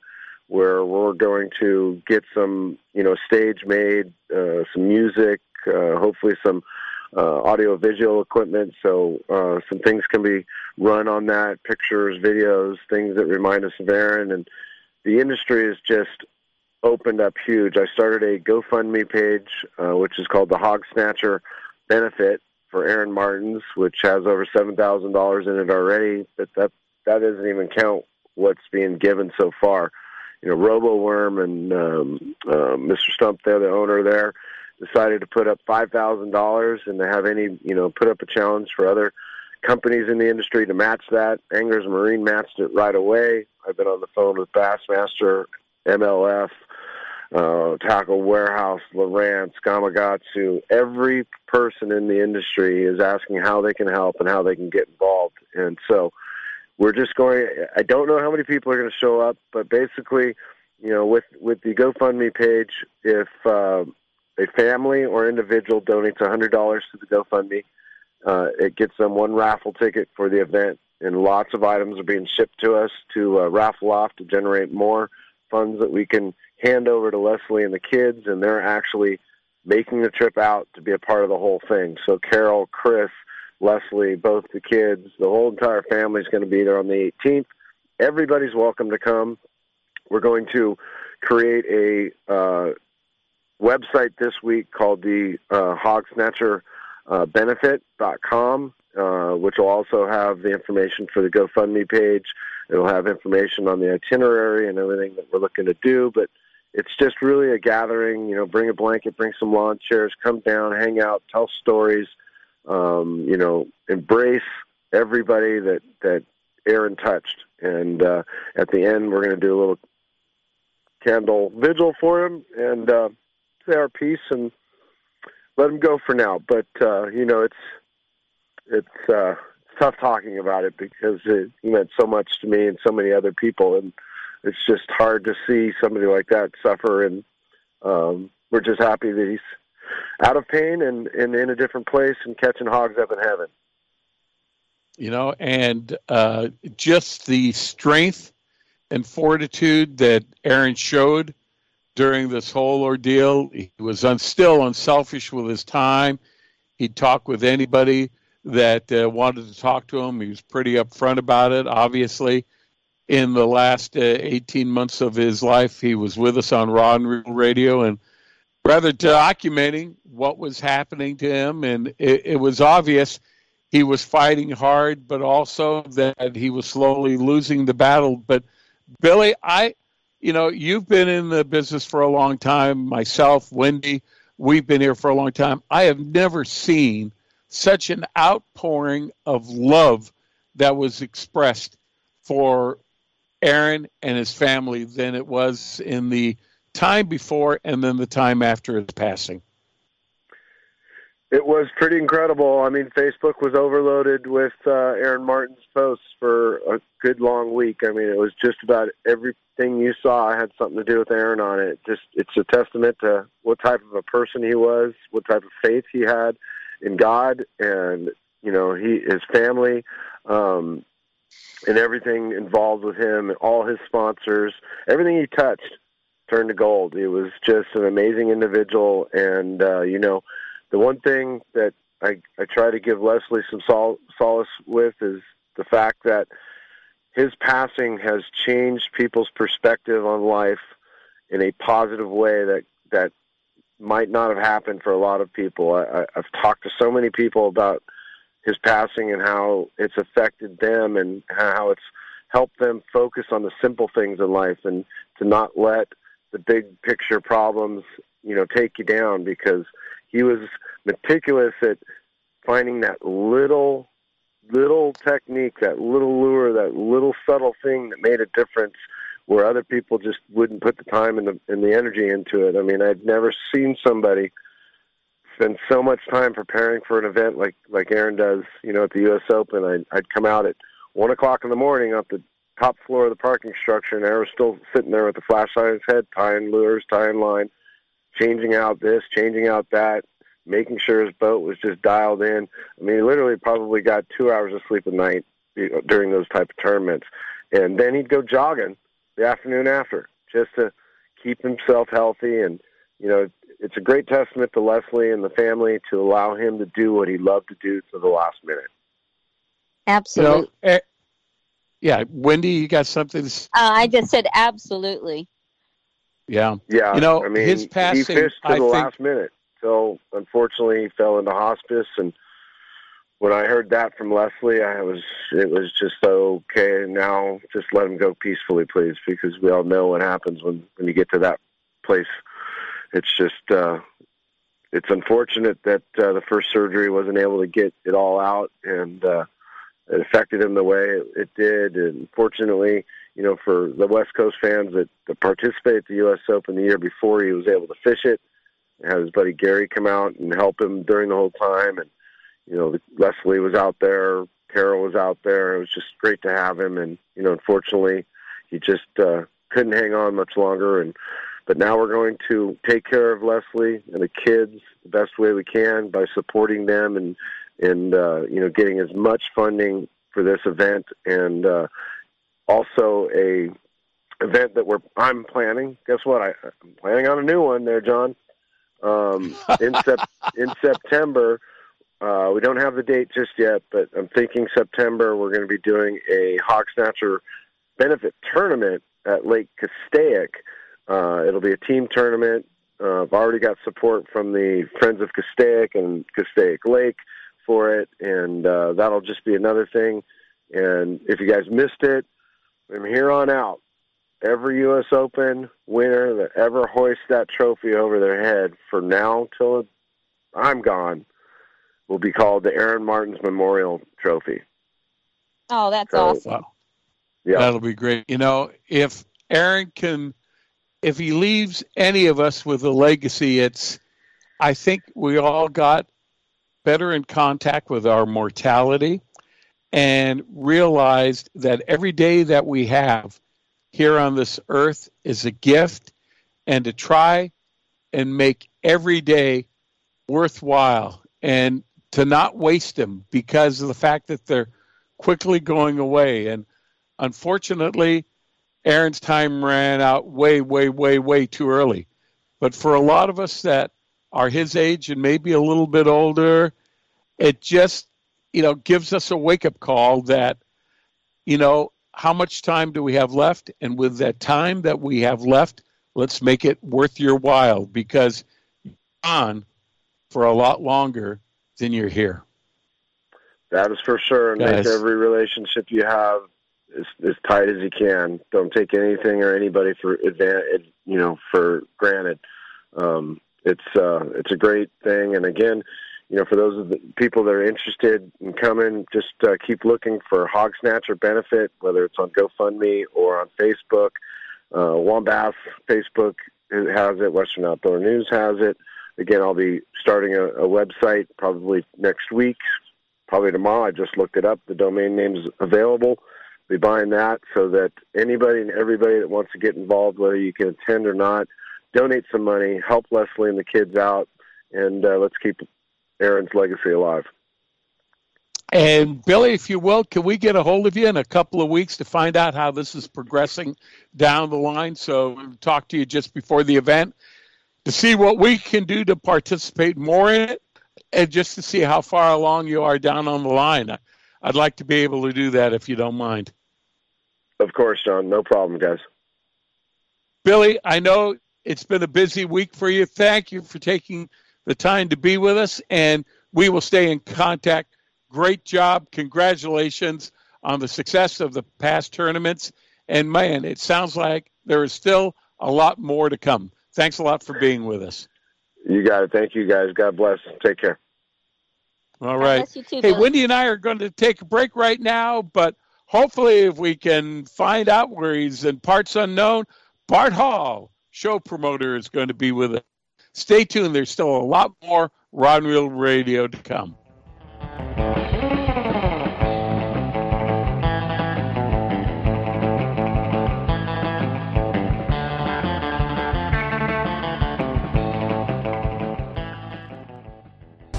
where we're going to get some, you know, stage made, uh, some music, uh, hopefully some uh, audio visual equipment. So uh, some things can be run on that pictures videos things that remind us of aaron. And the industry is just opened up huge i started a gofundme page uh, which is called the hog snatcher benefit for Aaron Martens which has over seven thousand dollars in it already but that that doesn't even count what's being given so far you know Roboworm and um, uh, mr stump there the owner there decided to put up five thousand dollars and to have any you know put up a challenge for other companies in the industry to match that. Anglers Marine matched it right away. I've been on the phone with Bassmaster, MLF, uh, Tackle Warehouse, Lowrance, Gamakatsu. Every person in the industry is asking how they can help and how they can get involved. And so we're just going. I don't know how many people are going to show up, but basically, you know, with with the GoFundMe page, if uh, a family or individual donates $100 to the GoFundMe, uh, it gets them one raffle ticket for the event, and lots of items are being shipped to us to uh, raffle off to generate more funds that we can hand over to Leslie and the kids, and they're actually making the trip out to be a part of the whole thing. So Carol, Chris, Leslie, both the kids, the whole entire family is going to be there on the 18th. Everybody's welcome to come. We're going to create a uh, website this week called the uh, Hog Snatcher uh, Benefit.com, uh, which will also have the information for the GoFundMe page. It'll have information on the itinerary and everything that we're looking to do. But it's just really a gathering. You know, bring a blanket, bring some lawn chairs, come down, hang out, tell stories. Um, you know, embrace everybody that that Aaron touched. And uh, at the end, we're going to do a little candle vigil for him and. Uh, say our piece and let him go for now. But uh, you know, it's it's uh, tough talking about it because it, meant so much to me and so many other people, and it's just hard to see somebody like that suffer. And um, we're just happy that he's out of pain and, and in a different place and catching hogs up in heaven. You know, and uh, just the strength and fortitude that Aaron showed during this whole ordeal. He was un- still unselfish with his time. He'd talk with anybody that uh, wanted to talk to him. He was pretty upfront about it. Obviously, in the last uh, 18 months of his life, he was with us on Rod and Reel Radio and rather documenting what was happening to him. And it, it was obvious he was fighting hard, but also that he was slowly losing the battle. But Billy, I, you know, you've been in the business for a long time. Myself, Wendy, we've been here for a long time. I have never seen such an outpouring of love that was expressed for Aaron and his family than it was in the time before and then the time after his passing. It was pretty incredible. I mean, Facebook was overloaded with uh, Aaron Martens' posts for a good long week. I mean, it was just about everything you saw had something to do with Aaron on it. Just it's a testament to what type of a person he was, what type of faith he had in God, and you know, he his family, um, and everything involved with him, and all his sponsors, everything he touched turned to gold. He was just an amazing individual, and uh, you know the one thing that I, I try to give Leslie some sol- solace with is the fact that his passing has changed people's perspective on life in a positive way that that might not have happened for a lot of people. I, I, I've talked to so many people about his passing and how it's affected them and how it's helped them focus on the simple things in life and to not let the big picture problems, you know, take you down because he was meticulous at finding that little little technique, that little lure, that little subtle thing that made a difference where other people just wouldn't put the time and the and the energy into it. I mean, I'd never seen somebody spend so much time preparing for an event like like Aaron does, you know, at the US Open. I'd I'd come out at one o'clock in the morning up the top floor of the parking structure and Aaron was still sitting there with the flashlight on his head, tying lures, tying line, changing out this, changing out that, making sure his boat was just dialed in. I mean, he literally probably got two hours of sleep a night during those type of tournaments, and then he'd go jogging the afternoon after just to keep himself healthy. And you know, it's a great testament to Leslie and the family to allow him to do what he loved to do to the last minute. Absolutely. You know, eh, yeah, Wendy, you got something? To... Uh, I just said absolutely. Yeah. Yeah. You know, I mean, his passing. He fished to I the think... last minute. So unfortunately, he fell into hospice. And when I heard that from Leslie, I was it was just okay. Now just let him go peacefully, please, because we all know what happens when when you get to that place. It's just uh, it's unfortunate that uh, the first surgery wasn't able to get it all out, and uh, it affected him the way it, did. And fortunately, you know, for the West Coast fans that, that participated at the U.S. Open the year before, he was able to fish it had his buddy Gary come out and help him during the whole time, and you know Leslie was out there, Carol was out there. It was just great to have him, and you know unfortunately he just uh, couldn't hang on much longer, and but now we're going to take care of Leslie and the kids the best way we can by supporting them and and uh, you know getting as much funding for this event and uh, also a event that we're I'm planning. Guess what? I, I'm planning on a new one there, John. Um, in sep- in September, uh, we don't have the date just yet, but I'm thinking September we're going to be doing a hog snatcher benefit tournament at Lake Castaic. Uh, it'll be a team tournament. Uh, I've already got support from the Friends of Castaic and Castaic Lake for it, and uh, that'll just be another thing. And if you guys missed it, from here on out, every U.S. Open winner that ever hoists that trophy over their head for now till I'm gone will be called the Aaron Martens Memorial Trophy. Oh, that's so, awesome. Wow. Yeah. That'll be great. You know, if Aaron can, if he leaves any of us with a legacy, it's, I think we all got better in contact with our mortality and realized that every day that we have here on this earth is a gift and to try and make every day worthwhile and to not waste them because of the fact that they're quickly going away. And unfortunately, Aaron's time ran out way, way, way, way too early. But for a lot of us that are his age and maybe a little bit older, it just, you know, gives us a wake up call that, you know, how much time do we have left? And with that time that we have left, let's make it worth your while because you're on for a lot longer than you're here. That is for sure. And Guys. make every relationship you have as, as tight as you can. Don't take anything or anybody for advan- you know, for granted. Um, it's uh, it's a great thing. And again, you know, for those of the people that are interested in coming, just uh, keep looking for Hog Snatcher benefit, whether it's on GoFundMe or on Facebook. Uh, WON Bass Facebook has it. Western Outdoor News has it. Again, I'll be starting a, a website probably next week, probably tomorrow. I just looked it up. The domain name's available. Be buying that so that anybody and everybody that wants to get involved, whether you can attend or not, donate some money, help Leslie and the kids out, and uh, let's keep Aaron's legacy alive. And Billy, if you will, can we get a hold of you in a couple of weeks to find out how this is progressing down the line? So we'll talk to you just before the event to see what we can do to participate more in it, and just to see how far along you are down on the line. I'd like to be able to do that if you don't mind. Of course, John. No problem, guys. Billy, I know it's been a busy week for you. Thank you for taking the time to be with us, and we will stay in contact. Great job. Congratulations on the success of the past tournaments. And man, it sounds like there is still a lot more to come. Thanks a lot for being with us. You got it. Thank you, guys. God bless. Take care. All right. bless you too, hey, Wendy and I are going to take a break right now, but hopefully, if we can find out where he's in parts unknown, Bart Hall, show promoter, is going to be with us. Stay tuned. There's still a lot more Rod and Reel Radio to come.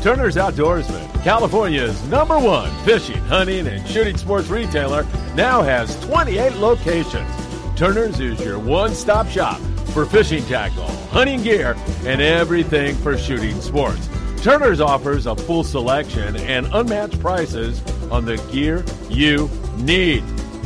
Turner's Outdoorsman, California's number one fishing, hunting, and shooting sports retailer, now has 28 locations. Turner's is your one stop shop for fishing tackle, hunting gear, and everything for shooting sports. Turner's offers a full selection and unmatched prices on the gear you need.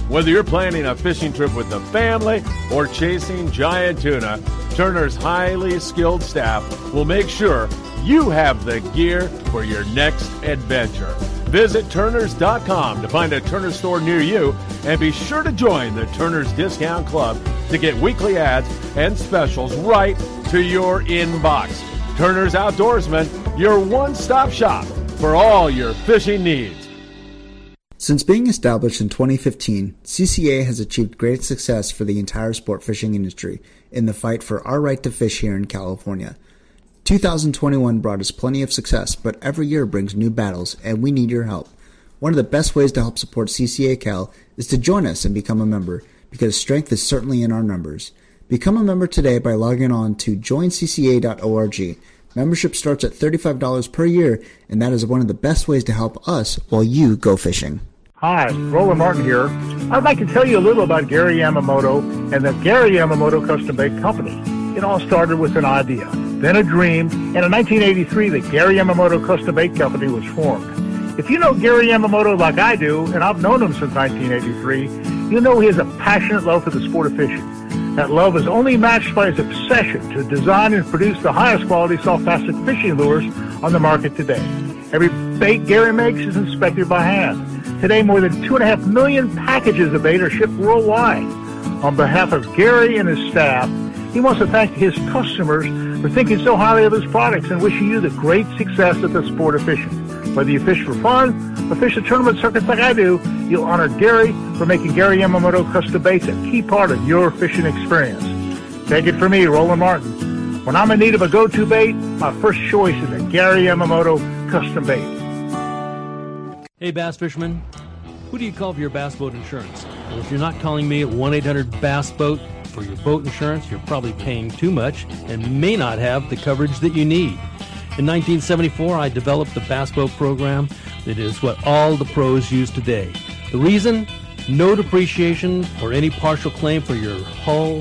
Whether you're planning a fishing trip with the family or chasing giant tuna, Turner's highly skilled staff will make sure you have the gear for your next adventure. Visit Turners.com to find a Turner store near you and be sure to join the Turner's Discount Club to get weekly ads and specials right to your inbox. Turner's Outdoorsman, your one stop shop for all your fishing needs. Since being established in 2015, CCA has achieved great success for the entire sport fishing industry in the fight for our right to fish here in California. 2021 brought us plenty of success, but every year brings new battles, and we need your help. One of the best ways to help support CCA Cal is to join us and become a member, because strength is certainly in our numbers. Become a member today by logging on to joincca.org. Membership starts at $35 per year, and that is one of the best ways to help us while you go fishing. Hi, Roland Martin here. I'd like to tell you a little about Gary Yamamoto and the Gary Yamamoto Custom Bait Company. It all started with an idea, then a dream, and in 1983 the Gary Yamamoto Custom Bait Company was formed. If you know Gary Yamamoto like I do, and I've known him since 1983, you know he has a passionate love for the sport of fishing. That love is only matched by his obsession to design and produce the highest quality soft plastic fishing lures on the market today. Every bait Gary makes is inspected by hand. Today, more than two and a half million packages of bait are shipped worldwide. On behalf of Gary and his staff, he wants to thank his customers for thinking so highly of his products and wishing you the great success of the sport of fishing. Whether you fish for fun or fish the tournament circuits like I do, you'll honor Gary for making Gary Yamamoto custom baits a key part of your fishing experience. Take it from me, Roland Martin. When I'm in need of a go-to bait, my first choice is a Gary Yamamoto custom bait. Hey, bass fishermen. Who do you call for your bass boat insurance? Well, if you're not calling me at 1 800 Bass Boat for your boat insurance, you're probably paying too much and may not have the coverage that you need. In 1974, I developed the Bass Boat program that is what all the pros use today. The reason? No depreciation or any partial claim for your hull,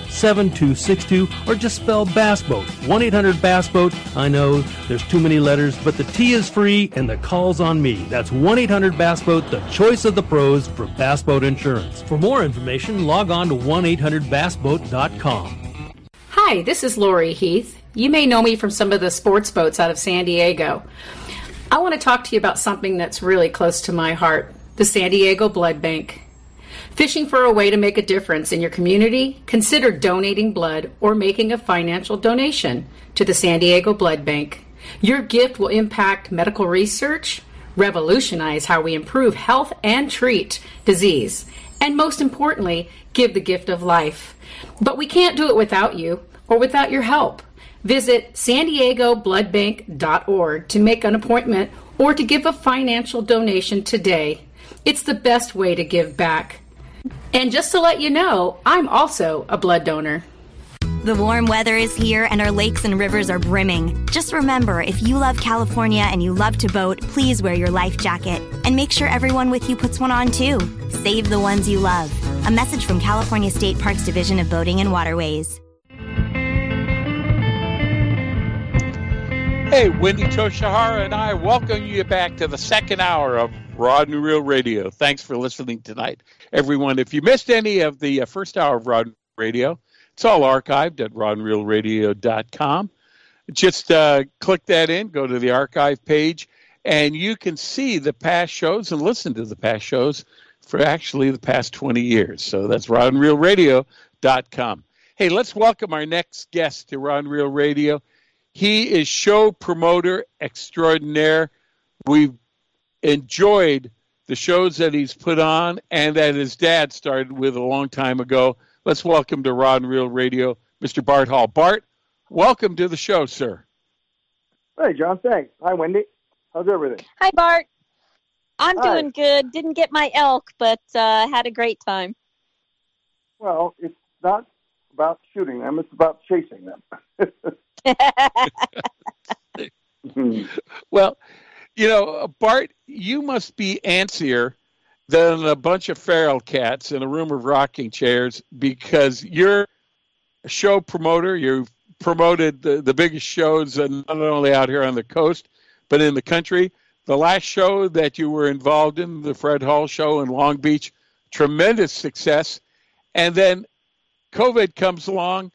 7262 or just spell Bass Boat. 1 800 Bass Boat. I know there's too many letters, but the T is free and the call's on me. That's 1 800 Bass Boat, the choice of the pros for Bass Boat Insurance. For more information, log on to 1 800 BassBoat.com. Hi, this is Lori Heath. You may know me from some of the sports boats out of San Diego. I want to talk to you about something that's really close to my heart the San Diego Blood Bank. Fishing for a way to make a difference in your community? Consider donating blood or making a financial donation to the San Diego Blood Bank. Your gift will impact medical research, revolutionize how we improve health and treat disease, and most importantly, give the gift of life. But we can't do it without you or without your help. Visit san to make an appointment or to give a financial donation today. It's the best way to give back. And just to let you know, I'm also a blood donor. The warm weather is here and our lakes and rivers are brimming. Just remember if you love California and you love to boat, please wear your life jacket. And make sure everyone with you puts one on too. Save the ones you love. A message from California State Parks Division of Boating and Waterways. Hey, Wendy Toshihara and I welcome you back to the second hour of Rod and Reel Radio. Thanks for listening tonight, everyone. If you missed any of the uh, first hour of Rod Radio, it's all archived at rodandreelradio.com. Just uh, click that in, go to the archive page, and you can see the past shows and listen to the past shows for actually the past 20 years. So that's rodandreelradio.com. Hey, let's welcome our next guest to Rod and Reel Radio. He is show promoter extraordinaire. We've enjoyed the shows that he's put on and that his dad started with a long time ago. Let's welcome to Rod and Reel Radio, Mr. Bart Hall. Bart, welcome to the show, sir. Hey, John. Thanks. Hi, Wendy. How's everything? Hi, Bart. I'm Hi. doing good. Didn't get my elk, but uh, had a great time. Well, it's not about shooting them; it's about chasing them. (laughs) (laughs) (laughs) Well, you know, Bart, you must be antsier than a bunch of feral cats in a room of rocking chairs because you're a show promoter. You've promoted the, the biggest shows, uh, not only out here on the coast, but in the country. The last show that you were involved in, the Fred Hall show in Long Beach, tremendous success. And then COVID comes along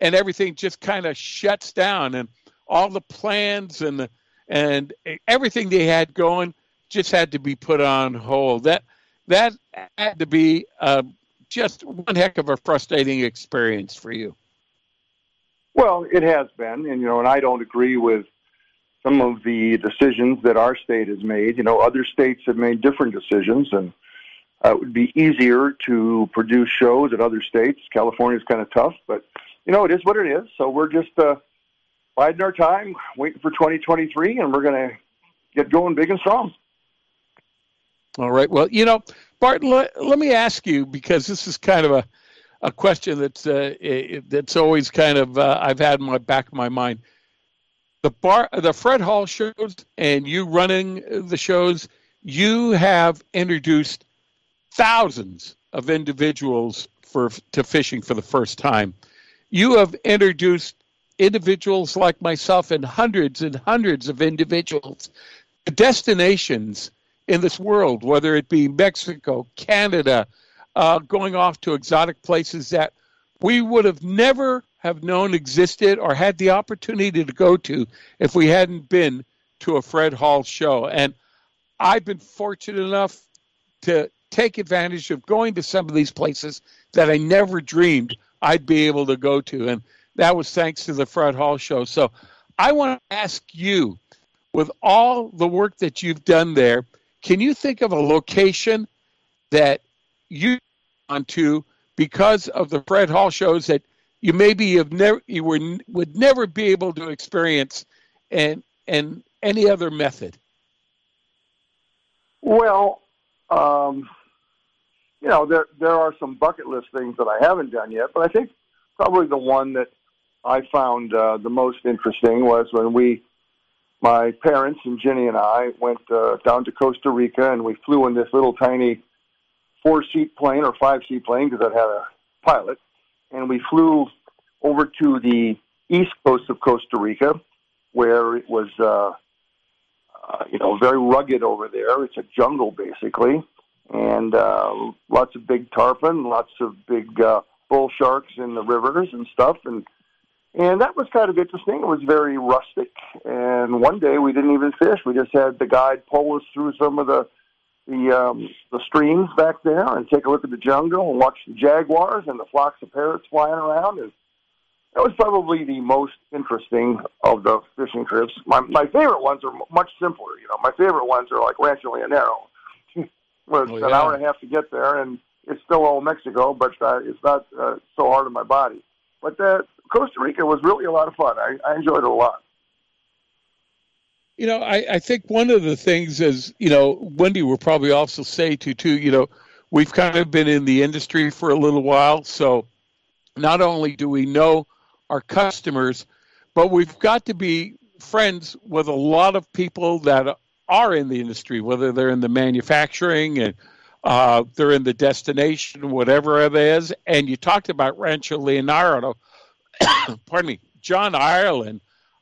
and everything just kind of shuts down and all the plans and the, and everything they had going just had to be put on hold. That that had to be uh, just one heck of a frustrating experience for you. well, it has been, and you know, and I don't agree with some of the decisions that our state has made. You know, other states have made different decisions, and uh, it would be easier to produce shows at other states. California's kind of tough, but you know, it is what it is. So we're just uh, biding our time, waiting for 2023, and we're going to get going big and strong. All right. Well, you know, Bart, let, let me ask you because this is kind of a, a question that's uh, that's always kind of uh, I've had in my back of my mind. The bar, the Fred Hall shows, and you running the shows, you have introduced thousands of individuals for to fishing for the first time. You have introduced individuals like myself and hundreds and hundreds of individuals to destinations in this world, whether it be Mexico, Canada, uh, going off to exotic places that we would have never have known existed or had the opportunity to go to if we hadn't been to a Fred Hall show. And I've been fortunate enough to take advantage of going to some of these places that I never dreamed I'd be able to go to. And that was thanks to the Fred Hall show. So I want to ask you, with all the work that you've done there, can you think of a location that you want to because of the Fred Hall shows that you maybe have never you were would never be able to experience and and any other method? Well, um, you know, there there are some bucket list things that I haven't done yet, but I think probably the one that I found uh, the most interesting was when we, my parents and Jenny and I, went uh, down to Costa Rica and we flew in this little tiny four seat plane or five seat plane because it had a pilot, and we flew over to the east coast of Costa Rica, where it was, uh, uh, you know, very rugged over there. It's a jungle basically, and uh, lots of big tarpon, lots of big uh, bull sharks in the rivers and stuff, and and that was kind of interesting. It was very rustic, and one day we didn't even fish. We just had the guide pull us through some of the the um, the streams back there and take a look at the jungle and watch the jaguars and the flocks of parrots flying around. And that was probably the most interesting of the fishing trips. My my favorite ones are much simpler. You know, my favorite ones are like Rancho Leonero, where it's (laughs) Oh, an hour and a half to get there, and it's still old Mexico, but uh, it's not uh, so hard on my body. But uh, Costa Rica was really a lot of fun. I, I enjoyed it a lot. You know, I, I think one of the things is, you know, Wendy will probably also say to too, you know, we've kind of been in the industry for a little while, so not only do we know our customers, but we've got to be friends with a lot of people that are in the industry, whether they're in the manufacturing and uh, they're in the destination, whatever it is. And you talked about Rancho Leonardo, (coughs) pardon me, John Ireland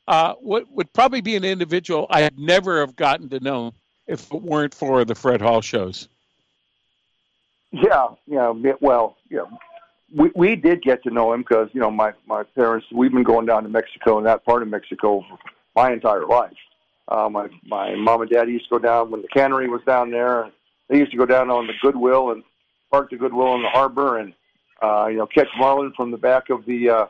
uh, would, would probably be an individual I'd never have gotten to know if it weren't for the Fred Hall shows. Yeah, yeah. Well, yeah, we we did get to know him because you know my my parents. We've been going down to Mexico and that part of Mexico my entire life. Uh, my my mom and dad used to go down when the cannery was down there. They used to go down on the Goodwill and park the Goodwill in the harbor and uh, you know catch marlin from the back of the uh,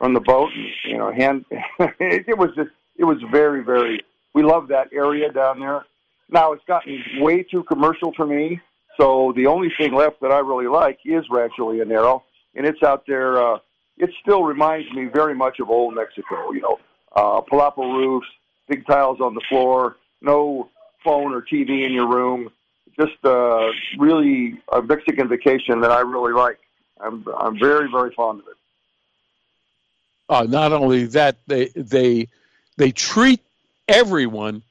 from the boat. And, you know, hand it, (laughs) it was just it was very very. We love that area down there. Now it's gotten way too commercial for me. So the only thing left that I really like is Rancho Leonero, and it's out there. Uh, it still reminds me very much of old Mexico. You know, uh, palapa roofs, big tiles on the floor, no phone or TV in your room. Just uh, really a Mexican vacation that I really like. I'm I'm very very fond of it. Uh, not only that, they they they treat everyone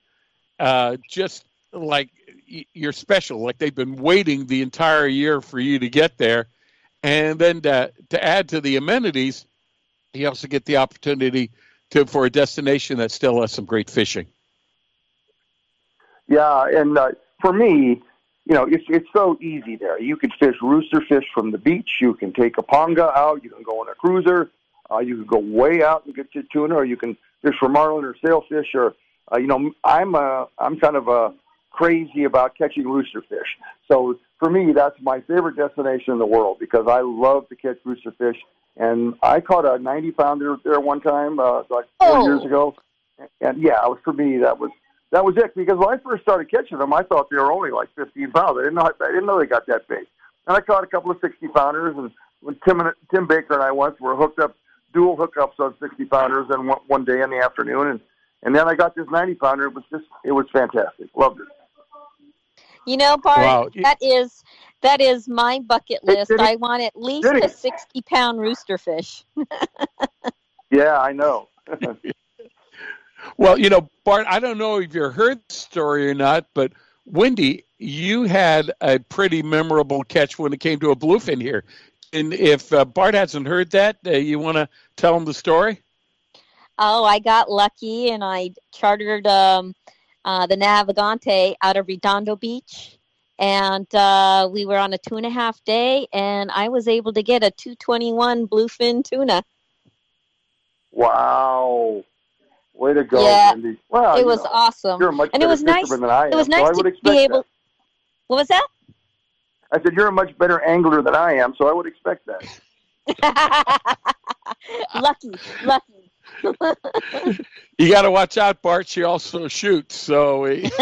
uh, just like you're special, like they've been waiting the entire year for you to get there, and then to, to add to the amenities, you also get the opportunity to for a destination that still has some great fishing. Yeah, and uh, for me, you know, it's it's so easy there. You can fish rooster fish from the beach. You can take a panga out. You can go on a cruiser. Uh, you can go way out and get your tuna, or you can fish for marlin or sailfish. Or uh, you know, I'm uh, I'm kind of uh, crazy about catching rooster fish. So for me, that's my favorite destination in the world because I love to catch rooster fish. And I caught a 90 pounder there one time, uh, like four Oh. years ago. And yeah, it was for me that was that was it because when I first started catching them, I thought they were only like 15 pounds. I didn't know I didn't know they got that big. And I caught a couple of 60 pounders, and when Tim and Tim Baker and I once were hooked up, dual hookups on 60 pounders, and one, one day in the afternoon, and and then I got this 90 pounder. It was just it was fantastic. Loved it. You know, Bart, Wow. that is that is my bucket list. did it- I want at least a sixty pound rooster fish. (laughs) Yeah, I know. (laughs) Well, you know, Bart, I don't know if you heard the story or not, but Wendy, you had a pretty memorable catch when it came to a bluefin here. And if uh, Bart hasn't heard that, uh, you want to tell him the story? Oh, I got lucky and I chartered um, uh, the Navigante out of Redondo Beach. And uh, we were on a two and a half day, and I was able to get a 221 bluefin tuna. Wow. Way to go, Yeah, Wendy. Well, it was know, awesome, You're a much and it was nice. than I it was am, so nice to be able. that. What was that? I said you're a much better angler than I am, so I would expect that. (laughs) lucky, lucky. (laughs) You got to watch out, Bart. She also shoots, so we- (laughs)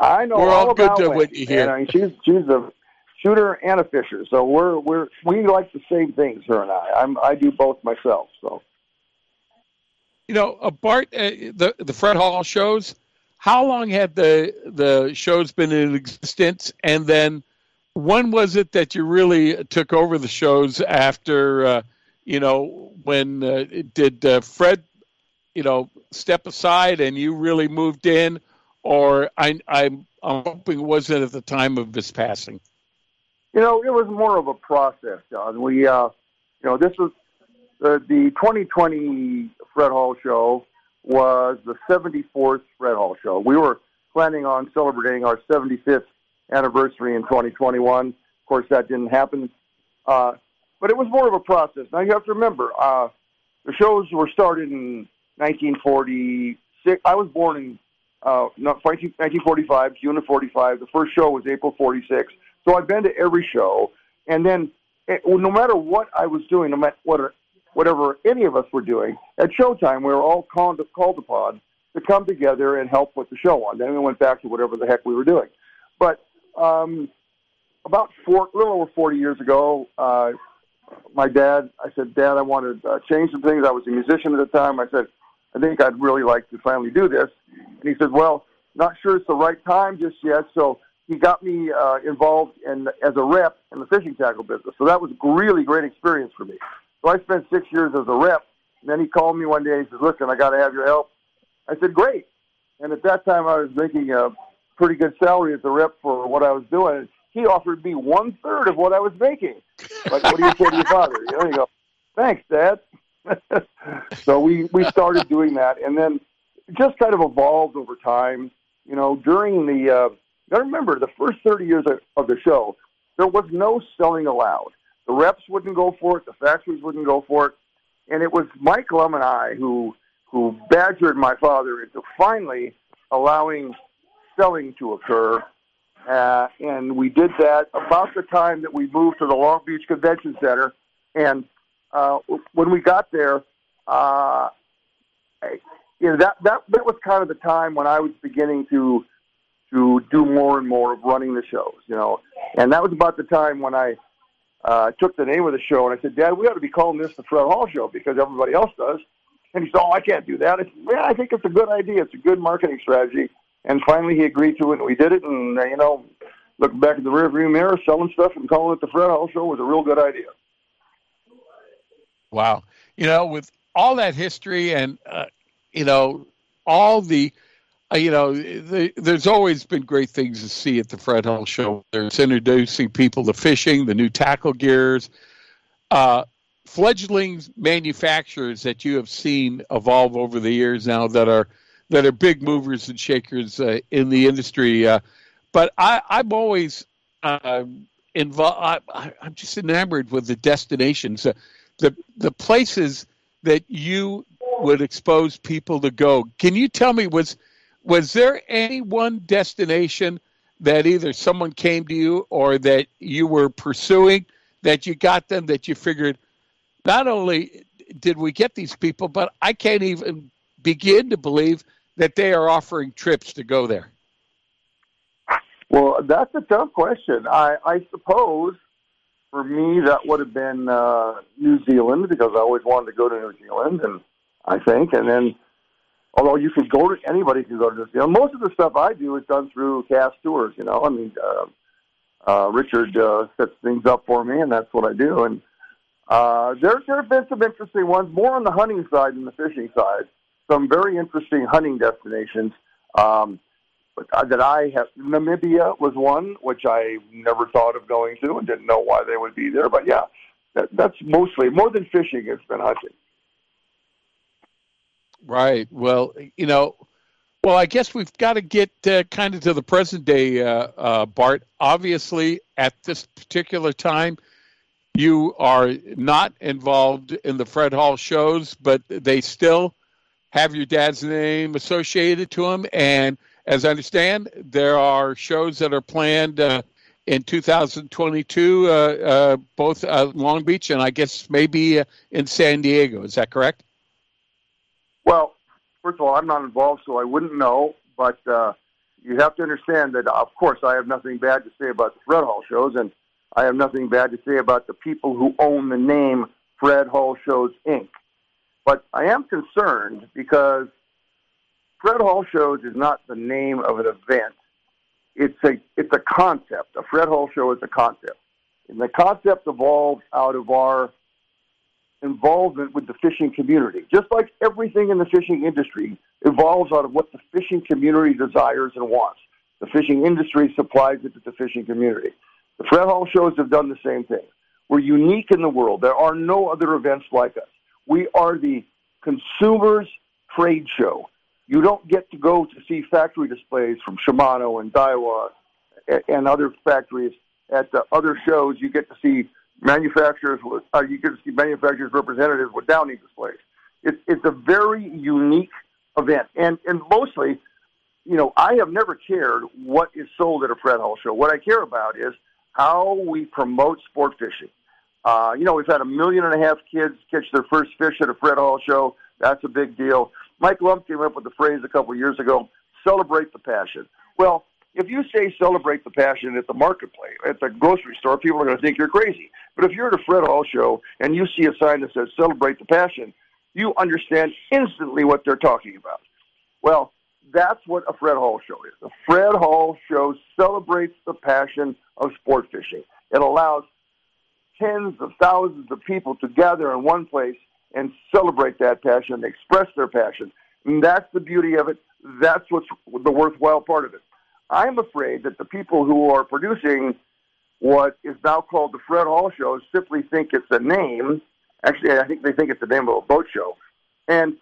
I know We're all good about to Wendy, what you hear. man. I mean, she's she's a shooter and a fisher, so we're we're we like the same things, her and I. I'm I do both myself, so. you know, uh, Bart, uh, the the Fred Hall shows. How long had the the shows been in existence? And then, when was it that you really took over the shows after? Uh, you know, when uh, did uh, Fred, you know, step aside and you really moved in, or I, I'm I'm hoping it wasn't at the time of his passing. You know, it was more of a process, John. We, uh, you know, this was the the 2020 Fred Hall show was the 74th Fred Hall show. We were planning on celebrating our 75th anniversary in 2021. Of course, that didn't happen, uh, but it was more of a process. Now you have to remember, uh, the shows were started in 1946. I was born in uh, 1945, June of 45. The first show was April 46. So I've been to every show, and then eh, no matter what I was doing, no matter what, whatever any of us were doing, at showtime we were all called, called upon to come together and help put the show on. Then we went back to whatever the heck we were doing. But um, about four, a little over 40 years ago, uh, my dad, I said, Dad, I want to uh, change some things. I was a musician at the time. I said, I think I'd really like to finally do this. And he said, Well, not sure it's the right time just yet. So he got me uh, involved in as a rep in the fishing tackle business. So that was a really great experience for me. So I spent six years as a rep. And then he called me one day and says, "Listen, I got to have your help." I said, "Great." And at that time, I was making a pretty good salary as a rep for what I was doing. He offered me one third of what I was making. Like, what do you say to your father? You know, you go, "Thanks, Dad." (laughs) so we we started doing that, and then just kind of evolved over time. You know, during the uh, now remember the first thirty years of, of the show, there was no selling allowed. The reps wouldn't go for it. The factories wouldn't go for it, and it was Mike Lum and I who who badgered my father into finally allowing selling to occur. Uh, and we did that about the time that we moved to the Long Beach Convention Center. And uh, when we got there, uh, you know, that that that was kind of the time when I was beginning to to do more and more of running the shows, you know. And that was about the time when I uh, took the name of the show and I said, Dad, we ought to be calling this the Fred Hall Show because everybody else does. And he said, Oh, I can't do that. I said, Yeah, I think it's a good idea. It's a good marketing strategy. And finally, he agreed to it, and we did it. And uh, you know, looking back at the rearview mirror, selling stuff and calling it the Fred Hall Show was a real good idea. Wow. You know, with all that history and, uh, you know, all the, you know, the, there's always been great things to see at the Fred Hall Show. There's introducing people to fishing, the new tackle gears, uh, fledgling manufacturers that you have seen evolve over the years now that are that are big movers and shakers uh, in the industry. Uh, but I, I'm always uh, involved. I, I'm just enamored with the destinations, uh, the the places that you would expose people to go. Can you tell me was was there any one destination that either someone came to you or that you were pursuing that you got them that you figured not only did we get these people, but I can't even begin to believe that they are offering trips to go there. Well, that's a tough question. I, I suppose for me that would have been uh, New Zealand because I always wanted to go to New Zealand, and I think, and then although you could go to anybody can go to New Zealand, most of the stuff I do is done through cast tours. You know, I mean, uh, uh, Richard uh, sets things up for me, and that's what I do. And uh, there there have been some interesting ones, more on the hunting side than the fishing side. Some very interesting hunting destinations. Um, uh, that I have. Namibia was one which I never thought of going to and didn't know why they would be there. But yeah, that, that's mostly more than fishing. It's been hunting. Right. Well, you know, well, I guess we've got to get uh, kind of to the present day, uh, uh, Bart. Obviously, at this particular time, you are not involved in the Fred Hall shows, but they still have your dad's name associated to them. And as I understand, there are shows that are planned uh, in 2022, uh, uh, both Long Beach and I guess maybe in San Diego. Is that correct? Well, first of all, I'm not involved, so I wouldn't know. But uh, you have to understand that, of course, I have nothing bad to say about the Fred Hall shows, and I have nothing bad to say about the people who own the name Fred Hall Shows Inc. But I am concerned because Fred Hall Shows is not the name of an event. It's a it's a concept. A Fred Hall show is a concept, and the concept evolves out of our involvement with the fishing community. Just like everything in the fishing industry evolves out of what the fishing community desires and wants. The fishing industry supplies it to the fishing community. The Fred Hall shows have done the same thing. We're unique in the world. There are no other events like us. We are the consumers trade show. You don't get to go to see factory displays from Shimano and Daiwa and other factories at the other shows. You get to see manufacturers. Uh, you to see manufacturers representatives with Downing displays. It's it's a very unique event, and and mostly, you know, I have never cared what is sold at a Fred Hall show. What I care about is how we promote sport fishing. Uh, you know, we've had a million and a half kids catch their first fish at a Fred Hall show. That's a big deal. Mike Lum came up with the phrase a couple of years ago, celebrate the passion. Well, if you say celebrate the passion at the marketplace, at the grocery store, people are going to think you're crazy. But if you're at a Fred Hall show and you see a sign that says celebrate the passion, you understand instantly what they're talking about. Well, that's what a Fred Hall show is. A Fred Hall show celebrates the passion of sport fishing. It allows tens of thousands of people to gather in one place and celebrate that passion, express their passion. And that's the beauty of it. That's what's the worthwhile part of it. I'm afraid that the people who are producing what is now called the Fred Hall Show simply think it's a name. Actually, I think they think it's the name of a boat show. And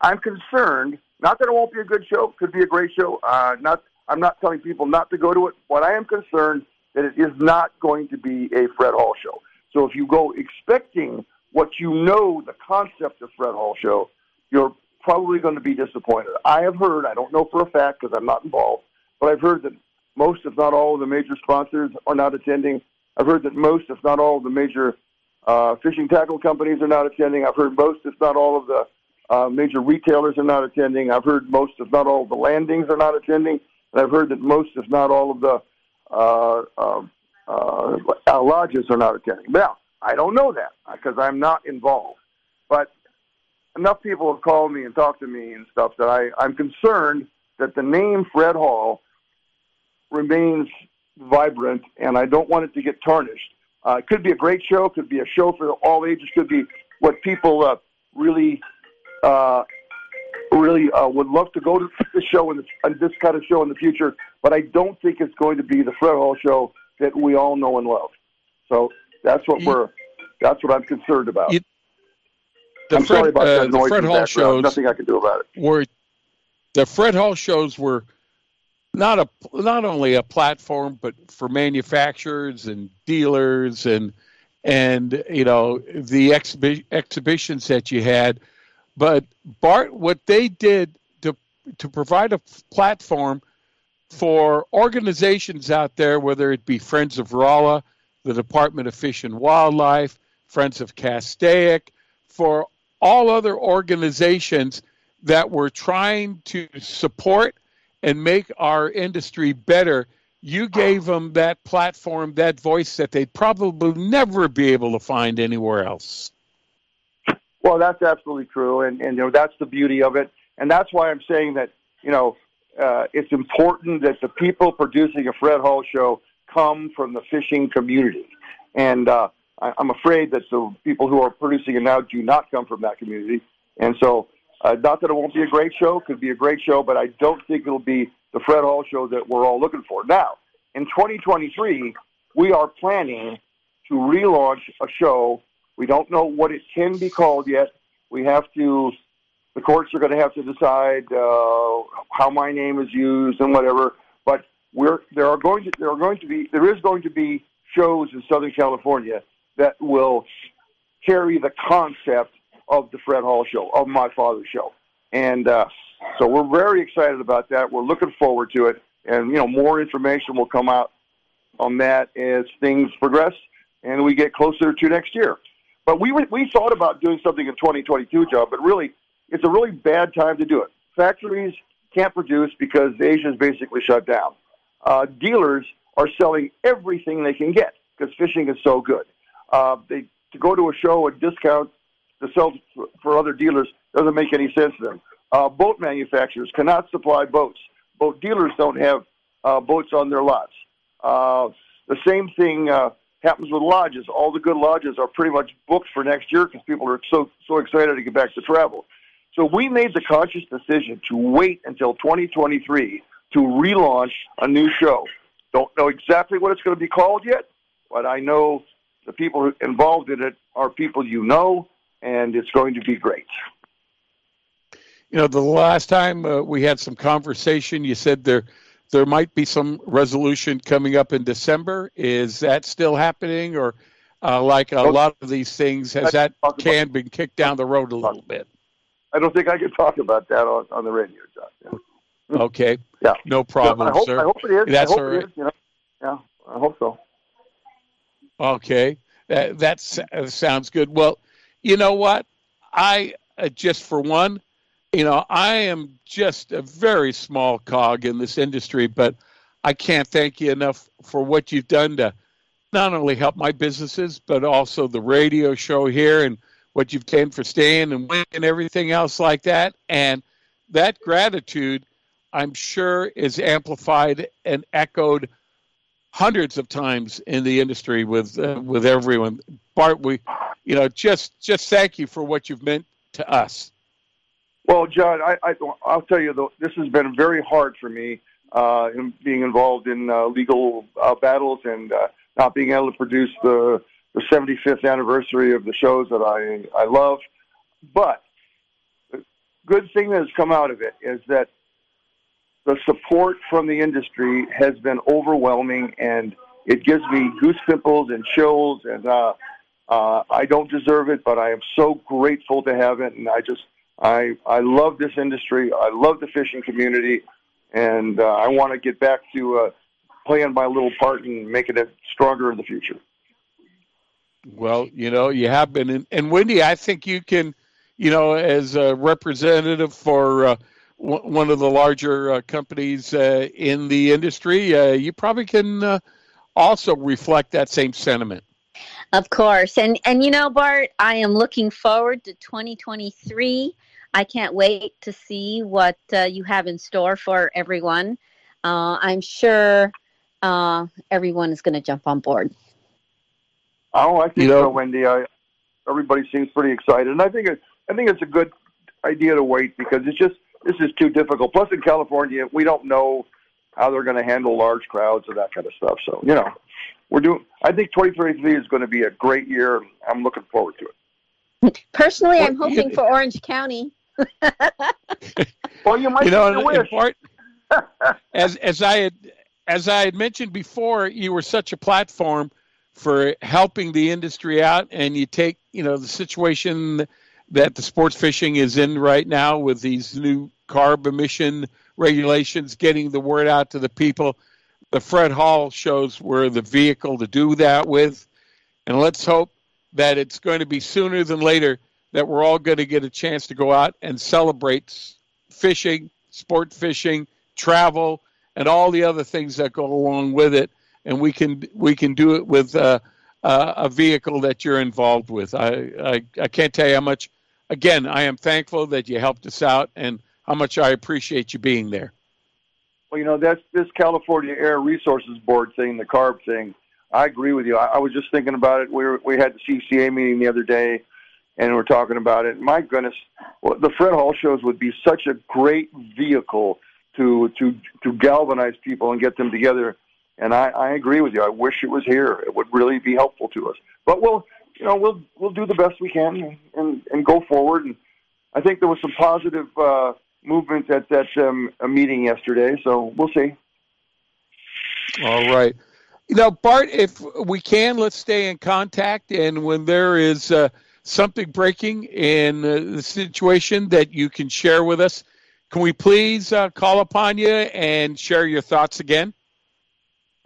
I'm concerned, not that it won't be a good show, could be a great show. Uh, not, I'm not telling people not to go to it, but I am concerned that it is not going to be a Fred Hall show. So if you go expecting what you know the concept of Fred Hall show, you're probably going to be disappointed. I have heard, I don't know for a fact because I'm not involved, but I've heard that most, if not all, of the major sponsors are not attending. I've heard that most, if not all, of the major uh, fishing tackle companies are not attending. I've heard most, if not all, of the uh, major retailers are not attending. I've heard most, if not all, of the landings are not attending. And I've heard that most, if not all, of the uh, um, uh, uh, lodges are not attending. Now, I don't know that because I'm not involved. But enough people have called me and talked to me and stuff that I, I'm concerned that the name Fred Hall remains vibrant, and I don't want it to get tarnished. Uh, it could be a great show, could be a show for all ages, could be what people uh, really, uh, really uh, would love to go to the show and this kind of show in the future. But I don't think it's going to be the Fred Hall show that we all know and love. So that's what we're. That's what I'm concerned about. You, I'm Fred, sorry about uh, that noise the Fred Hall background. shows Nothing I can do about it. Were the Fred Hall shows were not a not only a platform, but for manufacturers and dealers and and you know the exhibi- exhibitions that you had. But Bart, what they did to to provide a platform for organizations out there, whether it be Friends of Rolla, the Department of Fish and Wildlife, Friends of Castaic, for all other organizations that were trying to support and make our industry better. You gave them that platform, that voice that they'd probably never be able to find anywhere else. Well, that's absolutely true, and and you know that's the beauty of it, and that's why I'm saying that you know uh, it's important that the people producing a Fred Hall show come from the fishing community. And uh, I, I'm afraid that the people who are producing it now do not come from that community. And so, uh, not that it won't be a great show, could be a great show, but I don't think it'll be the Fred Hall show that we're all looking for. Now, in 2023, we are planning to relaunch a show. We don't know what it can be called yet. We have to the courts are going to have to decide uh, how my name is used and whatever. But we're there are going to there are going to be there is going to be shows in Southern California that will carry the concept of the Fred Hall show of my father's show. and uh, so we're very excited about that. We're looking forward to it, and you know, more information will come out on that as things progress and we get closer to next year. But we we thought about doing something in 2022, John, but really, it's a really bad time to do it. Factories can't produce because Asia is basically shut down. Uh, dealers are selling everything they can get because fishing is so good. Uh, they to go to a show at discount to sell for other dealers doesn't make any sense to them. Uh, boat manufacturers cannot supply boats. Boat dealers don't have uh, boats on their lots. Uh, the same thing uh, happens with lodges. All the good lodges are pretty much booked for next year because people are so so excited to get back to travel. So we made the conscious decision to wait until 2023 to relaunch a new show. Don't know exactly what it's going to be called yet, but I know the people involved in it are people you know, and it's going to be great. You know, the last time uh, we had some conversation, you said there there might be some resolution coming up in December. Is that still happening, or uh, like a lot of these things, has that can been kicked down the road a little bit? I don't think I can talk about that on, on the radio, John. Yeah. Okay. Yeah. No problem, I hope, sir. I hope it is. That's I hope all it right. is, you know. Yeah, I hope so. Okay, that that uh, sounds good. Well, you know what? I uh, just for one, you know, I am just a very small cog in this industry, but I can't thank you enough for what you've done to not only help my businesses, but also the radio show here and what you've done for staying and and everything else like that. And that gratitude, I'm sure, is amplified and echoed hundreds of times in the industry with uh, with everyone. Bart, we, you know, just just thank you for what you've meant to us. Well, John, I, I, I'll tell you, though, this has been very hard for me uh, in being involved in uh, legal uh, battles and uh, not being able to produce the, the 75th anniversary of the shows that I, I love. But the good thing that has come out of it is that the support from the industry has been overwhelming, and it gives me goose pimples and chills. And uh, uh, I don't deserve it, but I am so grateful to have it, and I just I I love this industry. I love the fishing community, and uh, I want to get back to uh, playing my little part and making it stronger in the future. Well, you know, you have been, and, and Wendy, I think you can, you know, as a representative for uh, w- one of the larger uh, companies uh, in the industry, uh, you probably can uh, also reflect that same sentiment. Of course. And and you know, Bart, I am looking forward to 2023. I can't wait to see what uh, you have in store for everyone. Uh, I'm sure uh, everyone is going to jump on board. Oh, I think You know- so, Wendy. I, everybody seems pretty excited, and I think it, I think it's a good idea to wait because it's just this is too difficult. Plus, in California, we don't know how they're going to handle large crowds and that kind of stuff. So, you know, we're doing. I think 2023 is going to be a great year. I'm looking forward to it. Personally, I'm hoping for Orange County. Well, you might you know, get your and- and wish. Bart, as as I had as I had mentioned before, you were such a platform for helping the industry out, and you take you know the situation that the sports fishing is in right now with these new carb emission regulations, getting the word out to the people. The Fred Hall shows were the vehicle to do that with, and let's hope that it's going to be sooner than later that we're all going to get a chance to go out and celebrate fishing, sport fishing, travel, and all the other things that go along with it. And we can we can do it with uh, uh, a vehicle that you're involved with. I, I I can't tell you how much. Again, I am thankful that you helped us out, and how much I appreciate you being there. Well, you know, that's this California Air Resources Board thing, the CARB thing. I agree with you. I, I was just thinking about it. We were, we had the CCA meeting the other day, and we are talking about it. My goodness, well, the Fred Hall shows would be such a great vehicle to to to galvanize people and get them together. And I, I agree with you. I wish it was here. It would really be helpful to us. But we'll, you know, we'll we'll do the best we can and and, and go forward. And I think there was some positive uh, movement at that um, a meeting yesterday. So we'll see. All right. Now, Bart, if we can, let's stay in contact. And when there is uh, something breaking in uh, the situation that you can share with us, can we please uh, call upon you and share your thoughts again?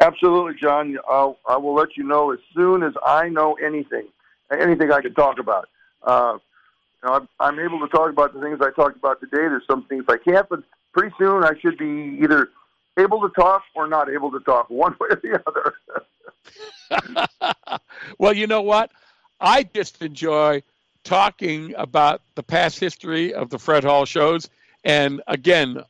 Absolutely, John. I'll, I will let you know as soon as I know anything, anything I can talk about. I'm, I'm able to talk about the things I talked about today. There's some things I can't, but pretty soon I should be either able to talk or not able to talk, one way or the other. (laughs) well, you know what? I just enjoy talking about the past history of the Fred Hall shows. And again,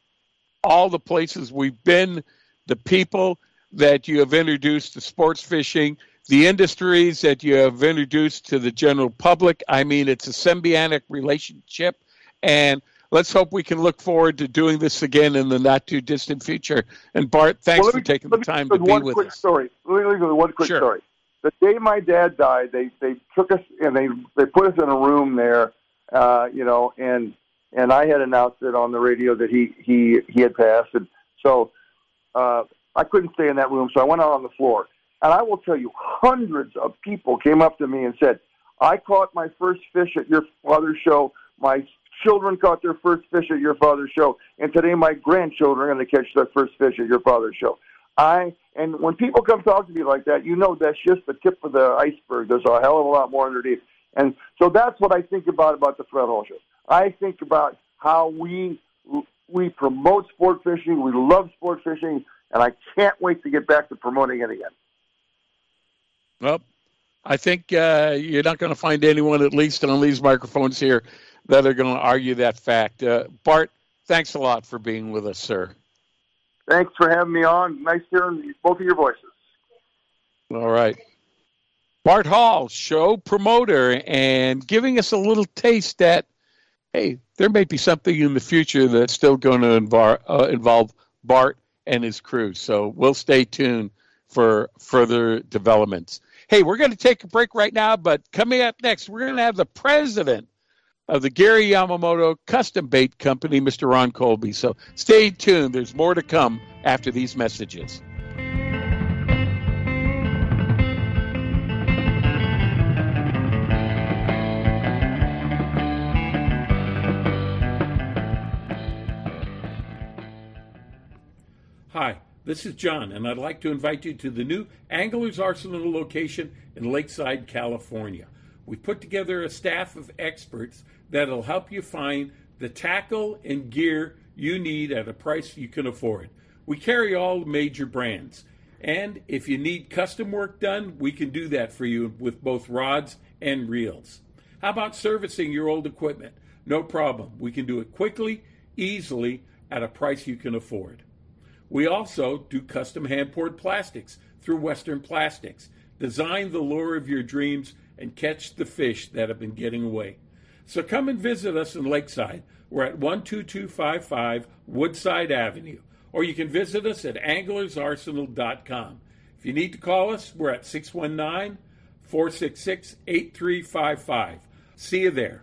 all the places we've been, the people that you have introduced to sports fishing, the industries that you have introduced to the general public. I mean, it's a symbiotic relationship. And let's hope we can look forward to doing this again in the not too distant future. And Bart, thanks well, for taking the time to be one with quick us. Story. Let me give you one quick sure. story. The day my dad died, they they took us and they they put us in a room there, uh, you know, and and I had announced it on the radio that he he he had passed, and so uh, I couldn't stay in that room, so I went out on the floor. And I will tell you, hundreds of people came up to me and said, "I caught my first fish at your father's show. My children caught their first fish at your father's show, and today my grandchildren are going to catch their first fish at your father's show." I and when people come talk to me like that, you know that's just the tip of the iceberg. There's a hell of a lot more underneath, and so that's what I think about about the Fred Hall Show. I think about how we we promote sport fishing. We love sport fishing, and I can't wait to get back to promoting it again. Well, I think uh, you're not going to find anyone, at least on these microphones here, that are going to argue that fact. Uh, Bart, thanks a lot for being with us, sir. Thanks for having me on. Nice hearing both of your voices. All right. Bart Hall, show promoter, and giving us a little taste that, hey, there may be something in the future that's still going to involve, uh, involve Bart and his crew. So we'll stay tuned for further developments. Hey, we're going to take a break right now, but coming up next, we're going to have the president of the Gary Yamamoto Custom Bait Company, Mr. Ron Colby. So stay tuned. There's more to come after these messages. This is John, and I'd like to invite you to the new Anglers Arsenal location in Lakeside, California. We've put together a staff of experts that'll help you find the tackle and gear you need at a price you can afford. We carry all major brands. And if you need custom work done, we can do that for you with both rods and reels. How about servicing your old equipment? No problem. We can do it quickly, easily, at a price you can afford. We also do custom hand poured plastics through Western Plastics. Design the lure of your dreams and catch the fish that have been getting away. So come and visit us in Lakeside. We're at 12255 Woodside Avenue, or you can visit us at anglersarsenal.com. If you need to call us, we're at 619 466 8355. See you there.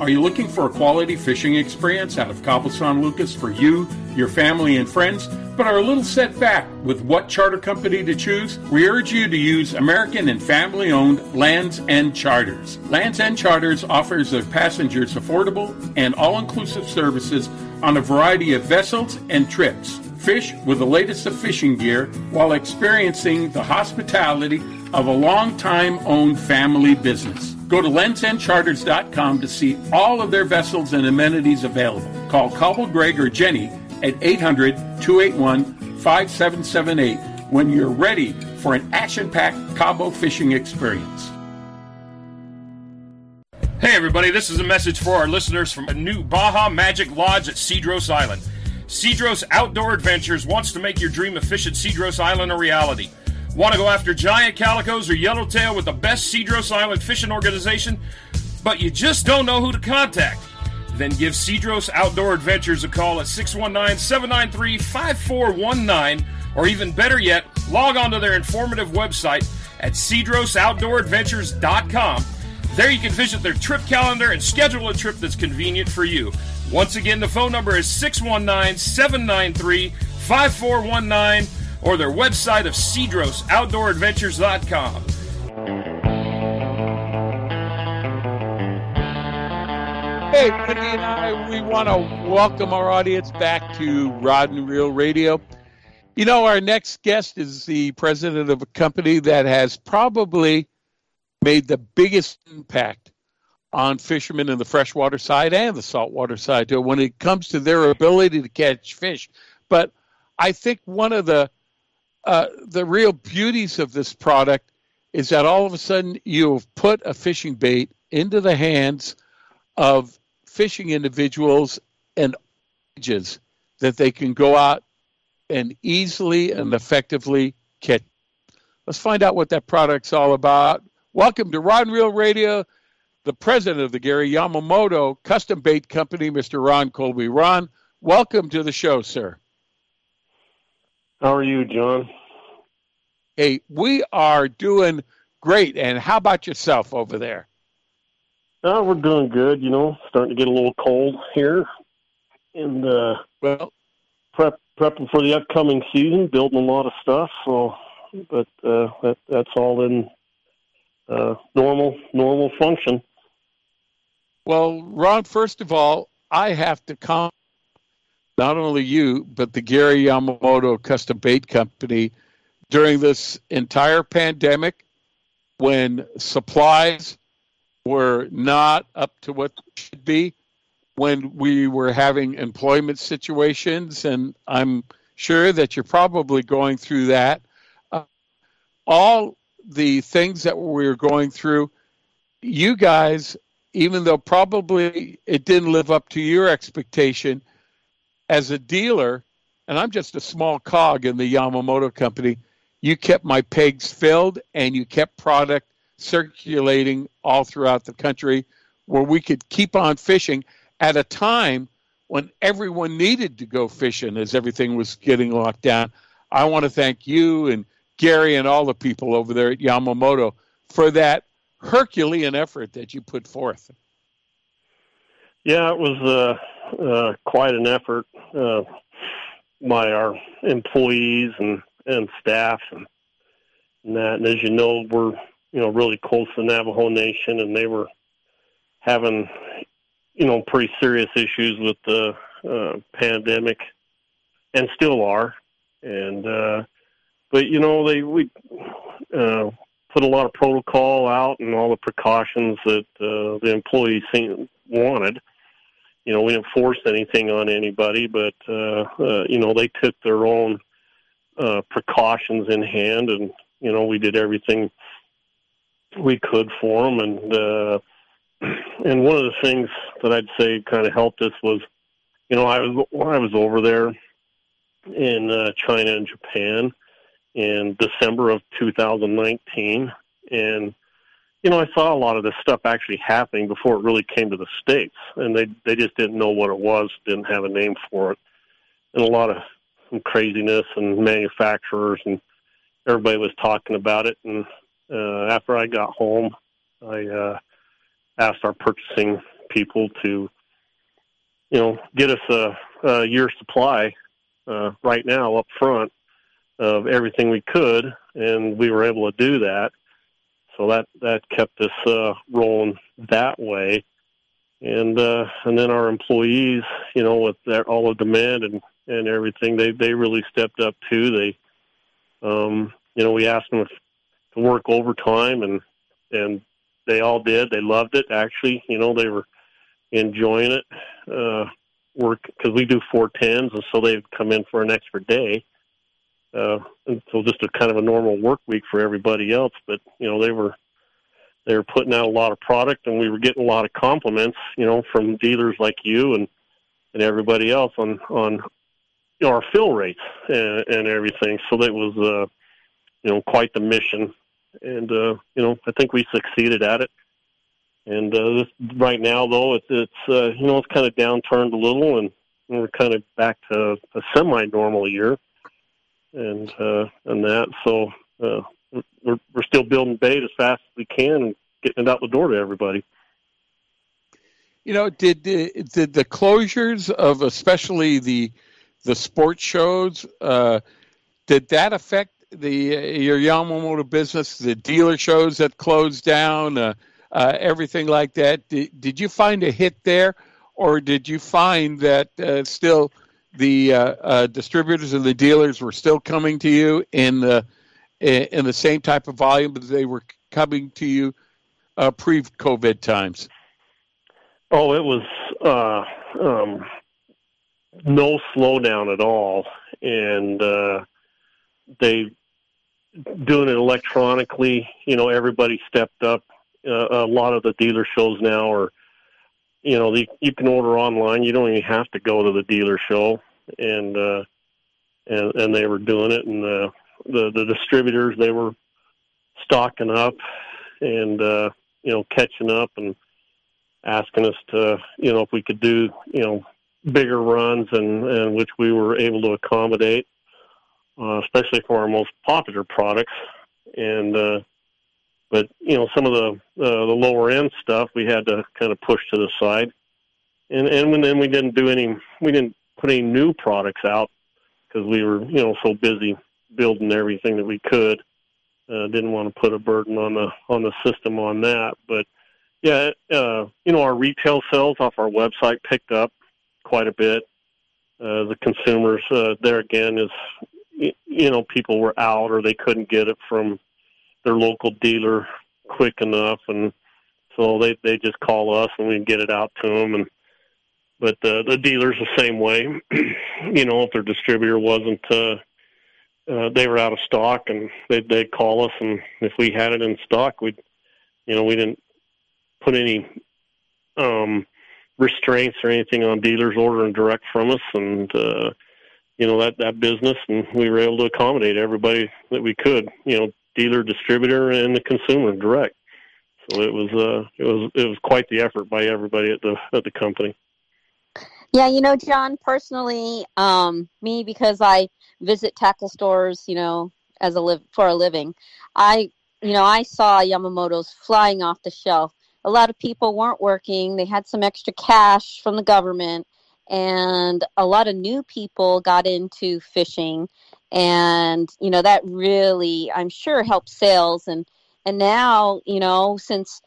Are you looking for a quality fishing experience out of San Lucas for you, your family, and friends, but are a little set back with what charter company to choose? We urge you to use American and family owned Lands End Charters. Lands End Charters offers their passengers affordable and all inclusive services on a variety of vessels and trips. Fish with the latest of fishing gear while experiencing the hospitality of a long-time owned family business. Go to landsendcharters.com to see all of their vessels and amenities available. Call Cobble Greg or Jenny at 800 281 5778 when you're ready for an action packed Cabo fishing experience. Hey, everybody, this is a message for our listeners from a new Baja Magic Lodge at Cedros Island. Cedros Outdoor Adventures wants to make your dream of fishing Cedros Island a reality. Want to go after giant calicos or yellowtail with the best Cedros Island fishing organization, but you just don't know who to contact? Then give Cedros Outdoor Adventures a call at 619 793 5419, or even better yet, log on to their informative website at cedrosoutdooradventures.com there you can visit their trip calendar and schedule a trip that's convenient for you. Once again, the phone number is 619 793 5419 or their website of cedrosoutdooradventures.com. Hey, Wendy and I, we want to welcome our audience back to Rod and Reel Radio. You know, our next guest is the president of a company that has probably made the biggest impact on fishermen in the freshwater side and the saltwater side too when it comes to their ability to catch fish. But I think one of the uh, the real beauties of this product is that all of a sudden you have put a fishing bait into the hands of fishing individuals and ages that they can go out and easily and effectively catch. Let's find out what that product's all about. Welcome to Rod and Reel Radio, the president of the Gary Yamamoto Custom Bait Company, Mr. Ron Colby. Ron, welcome to the show, sir. How are you, John? Hey, we are doing great. And how about yourself over there? Oh, we're doing good. You know, starting to get a little cold here, and uh, well, prep prepping for the upcoming season, building a lot of stuff. So, but uh, that that's all in uh, normal normal function. Well, Ron, first of all, I have to comment not only you but the Gary Yamamoto Custom Bait Company during this entire pandemic, when supplies were not up to what they should be, when we were having employment situations, and I'm sure that you're probably going through that. Uh, all the things that we were going through, you guys, even though probably it didn't live up to your expectation, as a dealer, and I'm just a small cog in the Yamamoto company, you kept my pegs filled and you kept product circulating all throughout the country where we could keep on fishing at a time when everyone needed to go fishing as everything was getting locked down. I want to thank you and Gary and all the people over there at Yamamoto for that Herculean effort that you put forth. Yeah, it was uh, uh, quite an effort uh, by our employees and, and staff and, and that. And as you know, we're you know really close to Navajo Nation, and they were having you know pretty serious issues with the uh, pandemic, and still are. And uh, but you know they we uh, put a lot of protocol out and all the precautions that uh, the employees wanted. You know, we didn't force anything on anybody, but uh, uh, you know they took their own uh, precautions in hand, and you know we did everything we could for them. And uh, (clears throat) and one of the things that I'd say kind of helped us was, you know, I was when I was over there in uh, China and Japan in December of 2019, and you know I saw a lot of this stuff actually happening before it really came to the states, and they they just didn't know what it was, didn't have a name for it, and a lot of craziness and manufacturers and everybody was talking about it. And uh, after I got home, I uh, asked our purchasing people to you know get us a, a year supply uh, right now up front of everything we could, and we were able to do that. So that that kept us uh, rolling that way, and uh, and then our employees, you know, with their, all the demand and and everything, they they really stepped up too. They, um, you know, we asked them if, to work overtime, and and they all did. They loved it. Actually, you know, they were enjoying it. Uh, work because we do four tens, and so they'd come in for an extra day uh, until just a kind of a normal work week for everybody else. But you know, they were they were putting out a lot of product, and we were getting a lot of compliments, you know, from dealers like you and and everybody else on on you know, our fill rates and, and everything. So that was uh, you know quite the mission, and uh, you know I think we succeeded at it. And uh, this, right now, though, it's it's uh, you know it's kind of downturned a little, and we're kind of back to a semi-normal year, and uh, and that. So uh, we're we're still building bait as fast as we can and getting it out the door to everybody. You know, did did the closures of especially the the sports shows uh, did that affect the your Yamamoto business? The dealer shows that closed down, uh, uh, everything like that. Did, did you find a hit there, or did you find that uh, still the uh, distributors and the dealers were still coming to you in the in the same type of volume as they were coming to you pre-COVID times? Oh, it was uh, um, no slowdown at all, and uh, they doing it electronically. You know, everybody stepped up. Uh, a lot of the dealer shows now are, you know, the, you can order online. You don't even have to go to the dealer show, and uh, and and they were doing it, and the the, the distributors they were stocking up, and uh, you know, catching up and asking us to, you know, if we could do, you know, bigger runs and, and which we were able to accommodate, uh, especially for our most popular products. And, uh, but you know, some of the, uh, the lower end stuff we had to kind of push to the side. And, and then we didn't do any, we didn't put any new products out because we were, you know, so busy building everything that we could. Uh, didn't want to put a burden on the on the system on that, but yeah, uh, you know, our retail sales off our website picked up quite a bit. Uh, the consumers uh, there again is, you know, people were out or they couldn't get it from their local dealer quick enough, and so they they just call us and we get it out to them. And but uh, the dealers the same way. (clears throat) you know, if their distributor wasn't, uh, uh, they were out of stock, and they they'd call us, and if we had it in stock, we'd, you know, we didn't put any um restraints or anything on dealers ordering direct from us, and uh, you know that that business, and we were able to accommodate everybody that we could. You know, dealer, distributor, and the consumer direct. So it was uh, it was it was quite the effort by everybody at the at the company. Yeah, you know, John, personally, um, me because I visit tackle stores, you know, as a live for a living, I, you know, I saw Yamamoto's flying off the shelf a lot of people weren't working. They had some extra cash from the government, and a lot of new people got into fishing. And, you know, that really, I'm sure, helped sales. And, and now, you know, since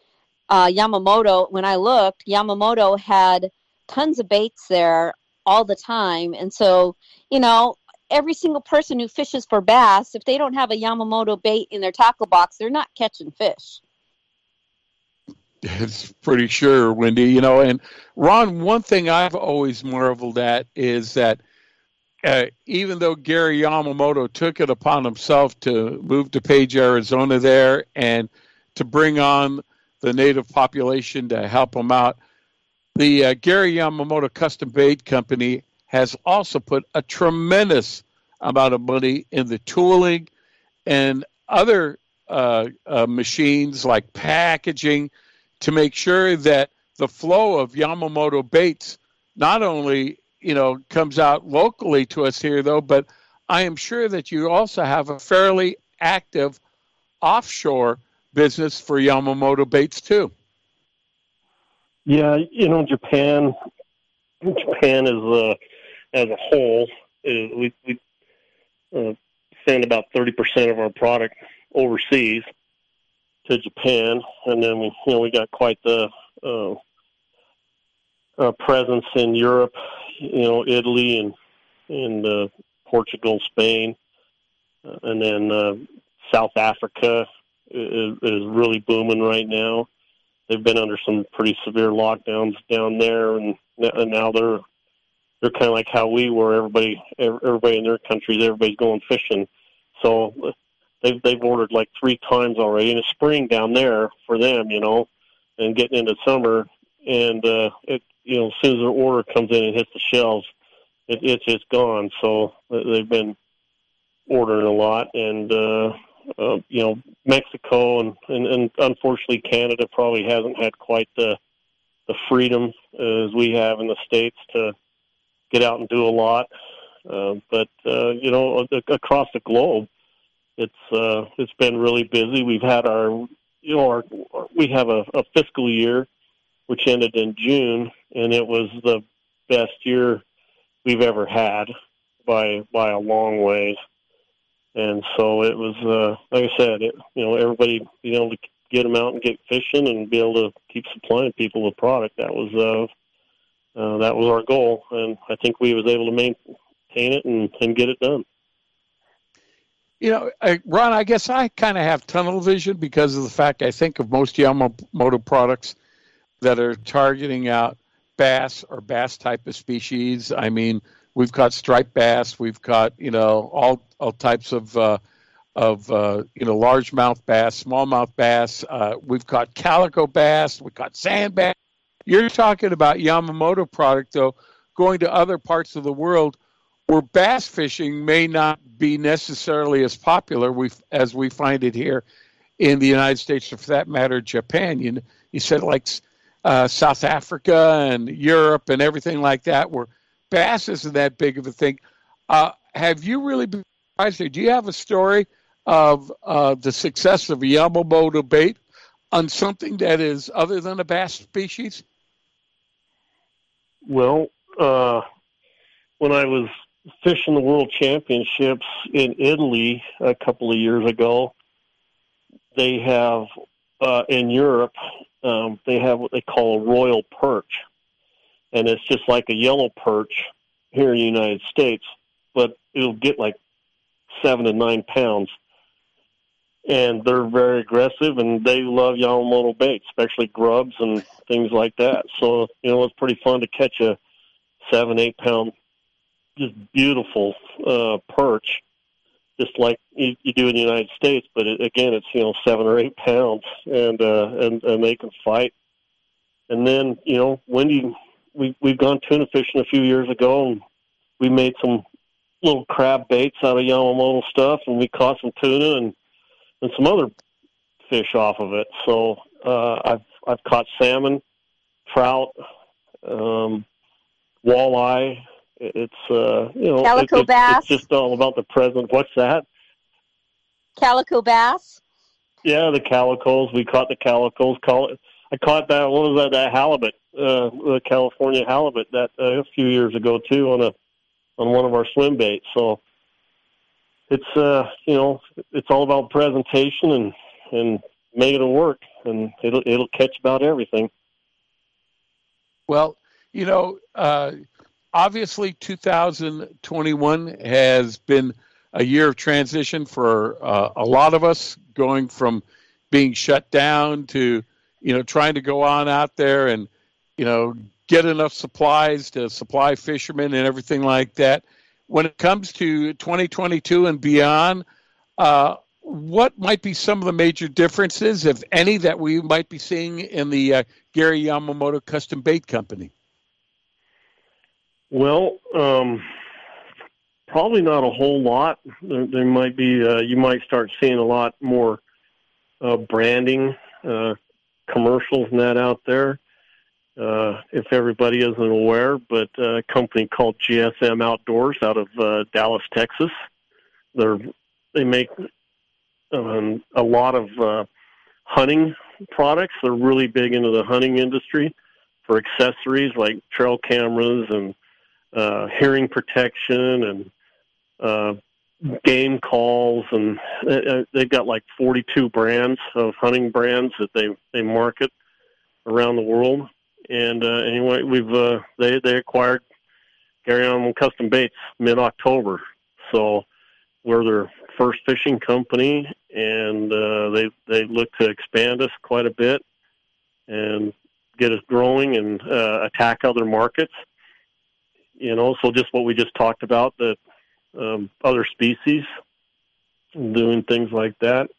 uh, Yamamoto, when I looked, Yamamoto had tons of baits there all the time. And so, you know, every single person who fishes for bass, if they don't have a Yamamoto bait in their tackle box, they're not catching fish. (laughs) It's pretty sure, Wendy. You know, and Ron, one thing I've always marveled at is that uh, even though Gary Yamamoto took it upon himself to move to Page, Arizona, there and to bring on the native population to help him out, the uh, Gary Yamamoto Custom Bait Company has also put a tremendous amount of money in the tooling and other uh, uh machines like packaging to make sure that the flow of Yamamoto baits not only you know comes out locally to us here though, but I am sure that you also have a fairly active offshore business for Yamamoto baits too. Yeah, you know Japan. Japan is uh, as a whole is we we uh, send about thirty percent of our product overseas to Japan, and then we you know we got quite the uh, uh, presence in Europe, you know Italy and and uh, Portugal, Spain, uh, and then uh, South Africa is, is really booming right now. They've been under some pretty severe lockdowns down there, and, and now they're they're kind of like how we were. Everybody, everybody in their countries, everybody's going fishing. So they've they've ordered like three times already in the spring down there for them, you know, and getting into summer. And uh, it, you know, as soon as their order comes in and hits the shelves, it, it's it's gone. So they've been ordering a lot, and uh, uh, you know, Mexico and, and and unfortunately Canada probably hasn't had quite the the freedom as we have in the states to get out and do a lot. Uh, but uh, you know, across the globe, it's uh, it's been really busy. We've had our you know our, we have a, a fiscal year which ended in June, and it was the best year we've ever had by by a long way. And so it was, uh, like I said, it, you know, everybody being able to get them out and get fishing and be able to keep supplying people with product. That was uh, uh, that was our goal, and I think we was able to maintain it and, and get it done. You know, I, Ron, I guess I kind of have tunnel vision because of the fact I think of most Yamamoto products that are targeting out bass or bass type of species. I mean, we've got striped bass, we've got you know all all types of uh, of uh, you know largemouth bass, smallmouth bass. Uh, we've got calico bass, we've got sand bass. You're talking about Yamamoto product though, going to other parts of the world where bass fishing may not be necessarily as popular we, as we find it here in the United States, or for that matter, Japan. You, you said like uh, South Africa and Europe and everything like that, where bass isn't that big of a thing. Uh, have you really been surprised? Do you have a story of uh, the success of a Yamamoto bait on something that is other than a bass species? Well, uh, when I was fishing the World Championships in Italy a couple of years ago, they have uh, in Europe um, they have what they call a royal perch, and it's just like a yellow perch here in the United States, but it'll get like seven to nine pounds. And they're very aggressive, and they love Yamamoto bait, especially grubs and things like that. So you know it's pretty fun to catch a seven, eight pound, just beautiful uh, perch, just like you, you do in the United States. But it, again, it's you know seven or eight pounds, and uh, and and they can fight. And then you know Wendy we we've gone tuna fishing a few years ago, and we made some little crab baits out of Yamamoto stuff, and we caught some tuna and and some other fish off of it. So uh, I've I've caught salmon, trout, um, walleye. It's uh, you know calico it, bass. It's just all about the present. What's that? Calico bass. Yeah, the calicos. We caught the calicos. Call it. I caught that. What was that? That halibut uh, the California halibut that uh, a few years ago too on a on one of our swim baits. So it's uh you know it's all about presentation and and making it work, and it'll it'll catch about everything. Well, you know, uh, obviously 2021 has been a year of transition for uh, a lot of us, going from being shut down to you know trying to go on out there and you know, get enough supplies to supply fishermen and everything like that. When it comes to 2022 and beyond, uh, what might be some of the major differences, if any, that we might be seeing in the uh, Gary Yamamoto Custom Bait Company? Well, um, probably not a whole lot. There, there might be, uh, you might start seeing a lot more uh, branding, uh, commercials and that out there uh, if everybody isn't aware, but a company called GSM Outdoors out of uh, Dallas, Texas. They're they make um, a lot of uh, hunting products. They're really big into the hunting industry for accessories like trail cameras and uh, hearing protection and uh, game calls, and uh, they've got like 42 brands of hunting brands that they they market around the world and uh, anyway, we've uh, they they acquired Gary Yamamoto Custom Baits mid October, so we're their first fishing company, and uh, they they look to expand us quite a bit and get us growing and uh, attack other markets. You know, so just what we just talked about, that um, other species doing things like that.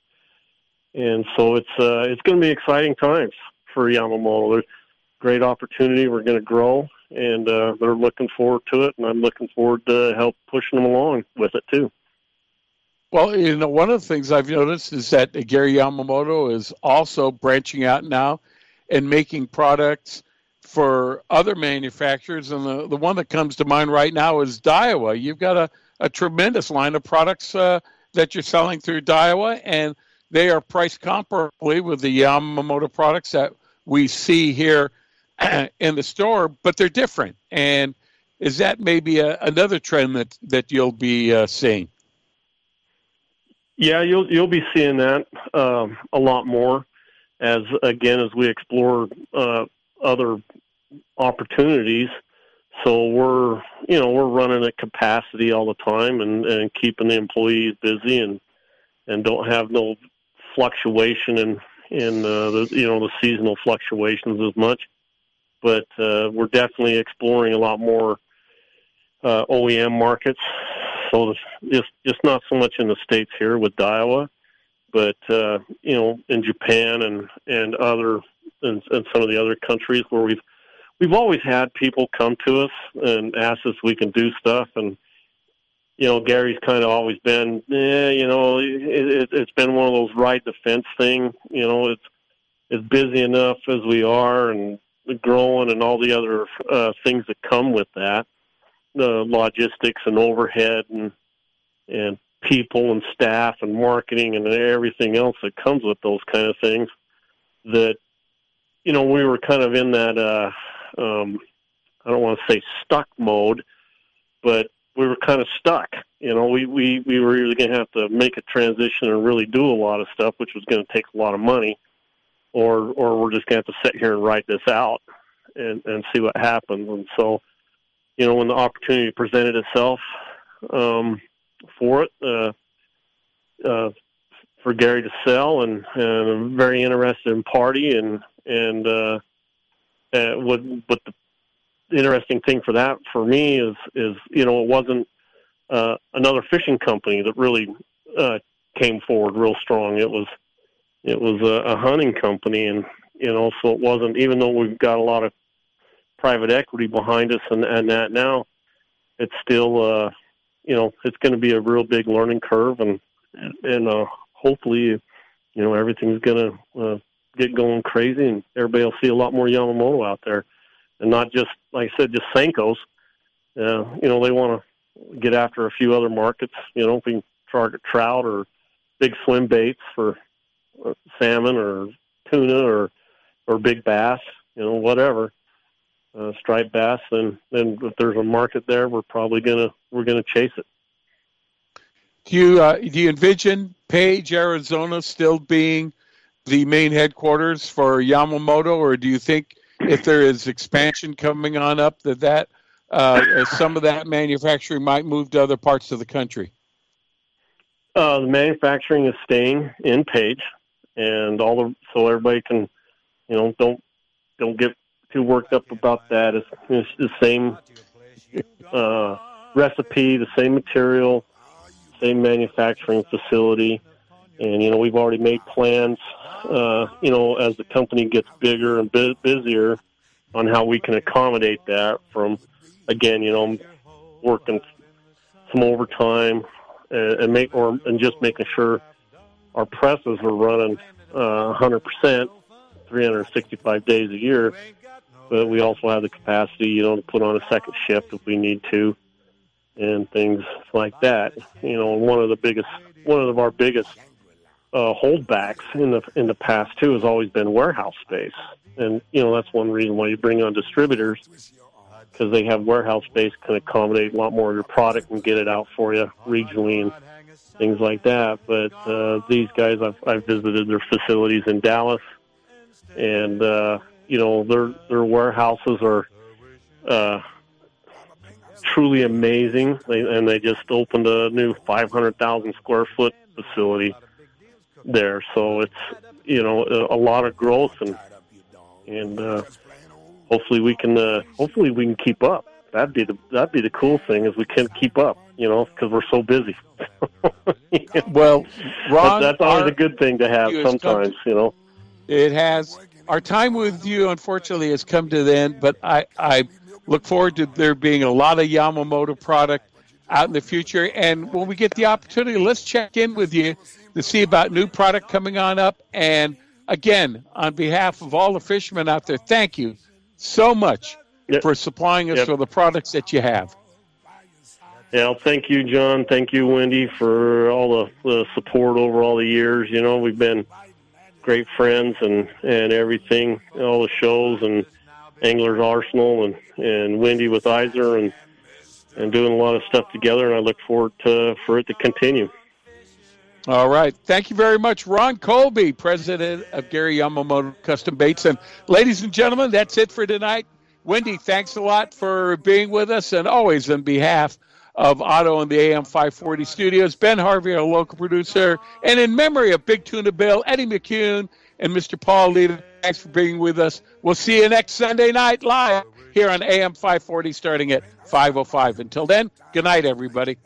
And so it's uh, it's going to be exciting times for Yamamoto. There's great opportunity. We're going to grow, and uh, they're looking forward to it, and I'm looking forward to help pushing them along with it too. Well, you know, one of the things I've noticed is that Gary Yamamoto is also branching out now and making products for other manufacturers. And the, the one that comes to mind right now is Daiwa. You've got a, a tremendous line of products uh, that you're selling through Daiwa, and they are priced comparably with the Yamamoto products that we see here (clears throat) in the store, but they're different. And is that maybe a, another trend that, that you'll be uh, seeing? Yeah, you'll you'll be seeing that um, a lot more as again as we explore uh, other opportunities. So we're you know we're running at capacity all the time and, and keeping the employees busy and and don't have no fluctuation in in uh, the you know the seasonal fluctuations as much. But uh, we're definitely exploring a lot more uh, OEM markets. So just just not so much in the states here with Daiwa, but uh, you know in Japan and and other and, and some of the other countries where we've we've always had people come to us and ask us if we can do stuff. And you know Gary's kind of always been eh, you know it, it, it's been one of those ride the fence thing you know it's it's busy enough as we are and growing and all the other uh, things that come with that the logistics and overhead and and people and staff and marketing and everything else that comes with those kind of things that you know we were kind of in that uh um I don't want to say stuck mode but we were kind of stuck you know we we we were either going to have to make a transition and really do a lot of stuff which was going to take a lot of money or or we're just going to have to sit here and write this out and and see what happens. And so you know when the opportunity presented itself um for it uh, uh, for Gary to sell, and, and I'm very interested in party and and uh, uh, what what the interesting thing for that for me is is you know it wasn't uh, another fishing company that really uh, came forward real strong. It was it was a, a hunting company, and you know so it wasn't even though we've got a lot of private equity behind us and, and that now, it's still uh, you know it's going to be a real big learning curve, and and uh, hopefully, you know, everything's going to uh, get going crazy, and everybody will see a lot more Yamamoto out there, and not just like I said, just Senkos. Uh, you know, they want to get after a few other markets. You know, if we can target trout or big swim baits for uh, salmon or tuna or or big bass. You know, whatever uh, striped bass, then then if there's a market there, we're probably gonna we're gonna chase it. Do you uh, do you envision Page, Arizona, still being the main headquarters for Yamamoto, or do you think if there is expansion coming on up that that uh, some of that manufacturing might move to other parts of the country? Uh, the manufacturing is staying in Page, and all the so everybody can, you know, don't don't get too worked up about that. It's, it's the same uh, recipe, the same material, same manufacturing facility, and you know we've already made plans. Uh, you know, as the company gets bigger and bu- busier, on how we can accommodate that. From again, you know, working some overtime and, and make or and just making sure our presses are running uh, 100%, 365 days a year but we also have the capacity, you know, to put on a second shift if we need to, and things like that. You know, one of the biggest, one of our biggest uh, holdbacks in the in the past too has always been warehouse space, and you know that's one reason why you bring on distributors because they have warehouse space can accommodate a lot more of your product and get it out for you regionally and things like that. But uh, these guys, I've, I've visited their facilities in Dallas, and uh, you know their their warehouses are uh, truly amazing, they, and they just opened a new 500,000 square foot facility there. So it's you know a, a lot of growth, and and uh, hopefully we can uh, hopefully we can keep up that'd be the that'd be the cool thing is we can't keep up, you know, because we're so busy. (laughs) well, Ron, but that's always a good thing to have sometimes, you know. It has. Our time with you, unfortunately, has come to the end, but I, I look forward to there being a lot of Yamamoto product out in the future. And when we get the opportunity, let's check in with you to see about new product coming on up. And again, on behalf of all the fishermen out there, thank you so much yep. for supplying us yep. with the products that you have. Yeah, well, thank you, John. Thank you, Wendy, for all the, the support over all the years. You know, we've been great friends and and everything, all the shows and Anglers Arsenal and and Wendy with Iser and and doing a lot of stuff together. And I look forward to for it to continue. All right. Thank you very much, Ron Colby, president of Gary Yamamoto Custom Baits. And ladies and gentlemen, that's it for tonight. Wendy, thanks a lot for being with us. And always on behalf of Otto and the AM 540 studios, Ben Harvey, our local producer, and in memory of Big Tuna Bill, Eddie McCune, and Mr. Paul Leader, thanks for being with us. We'll see you next Sunday night live here on AM 540 starting at 5.05. Until then, good night, everybody.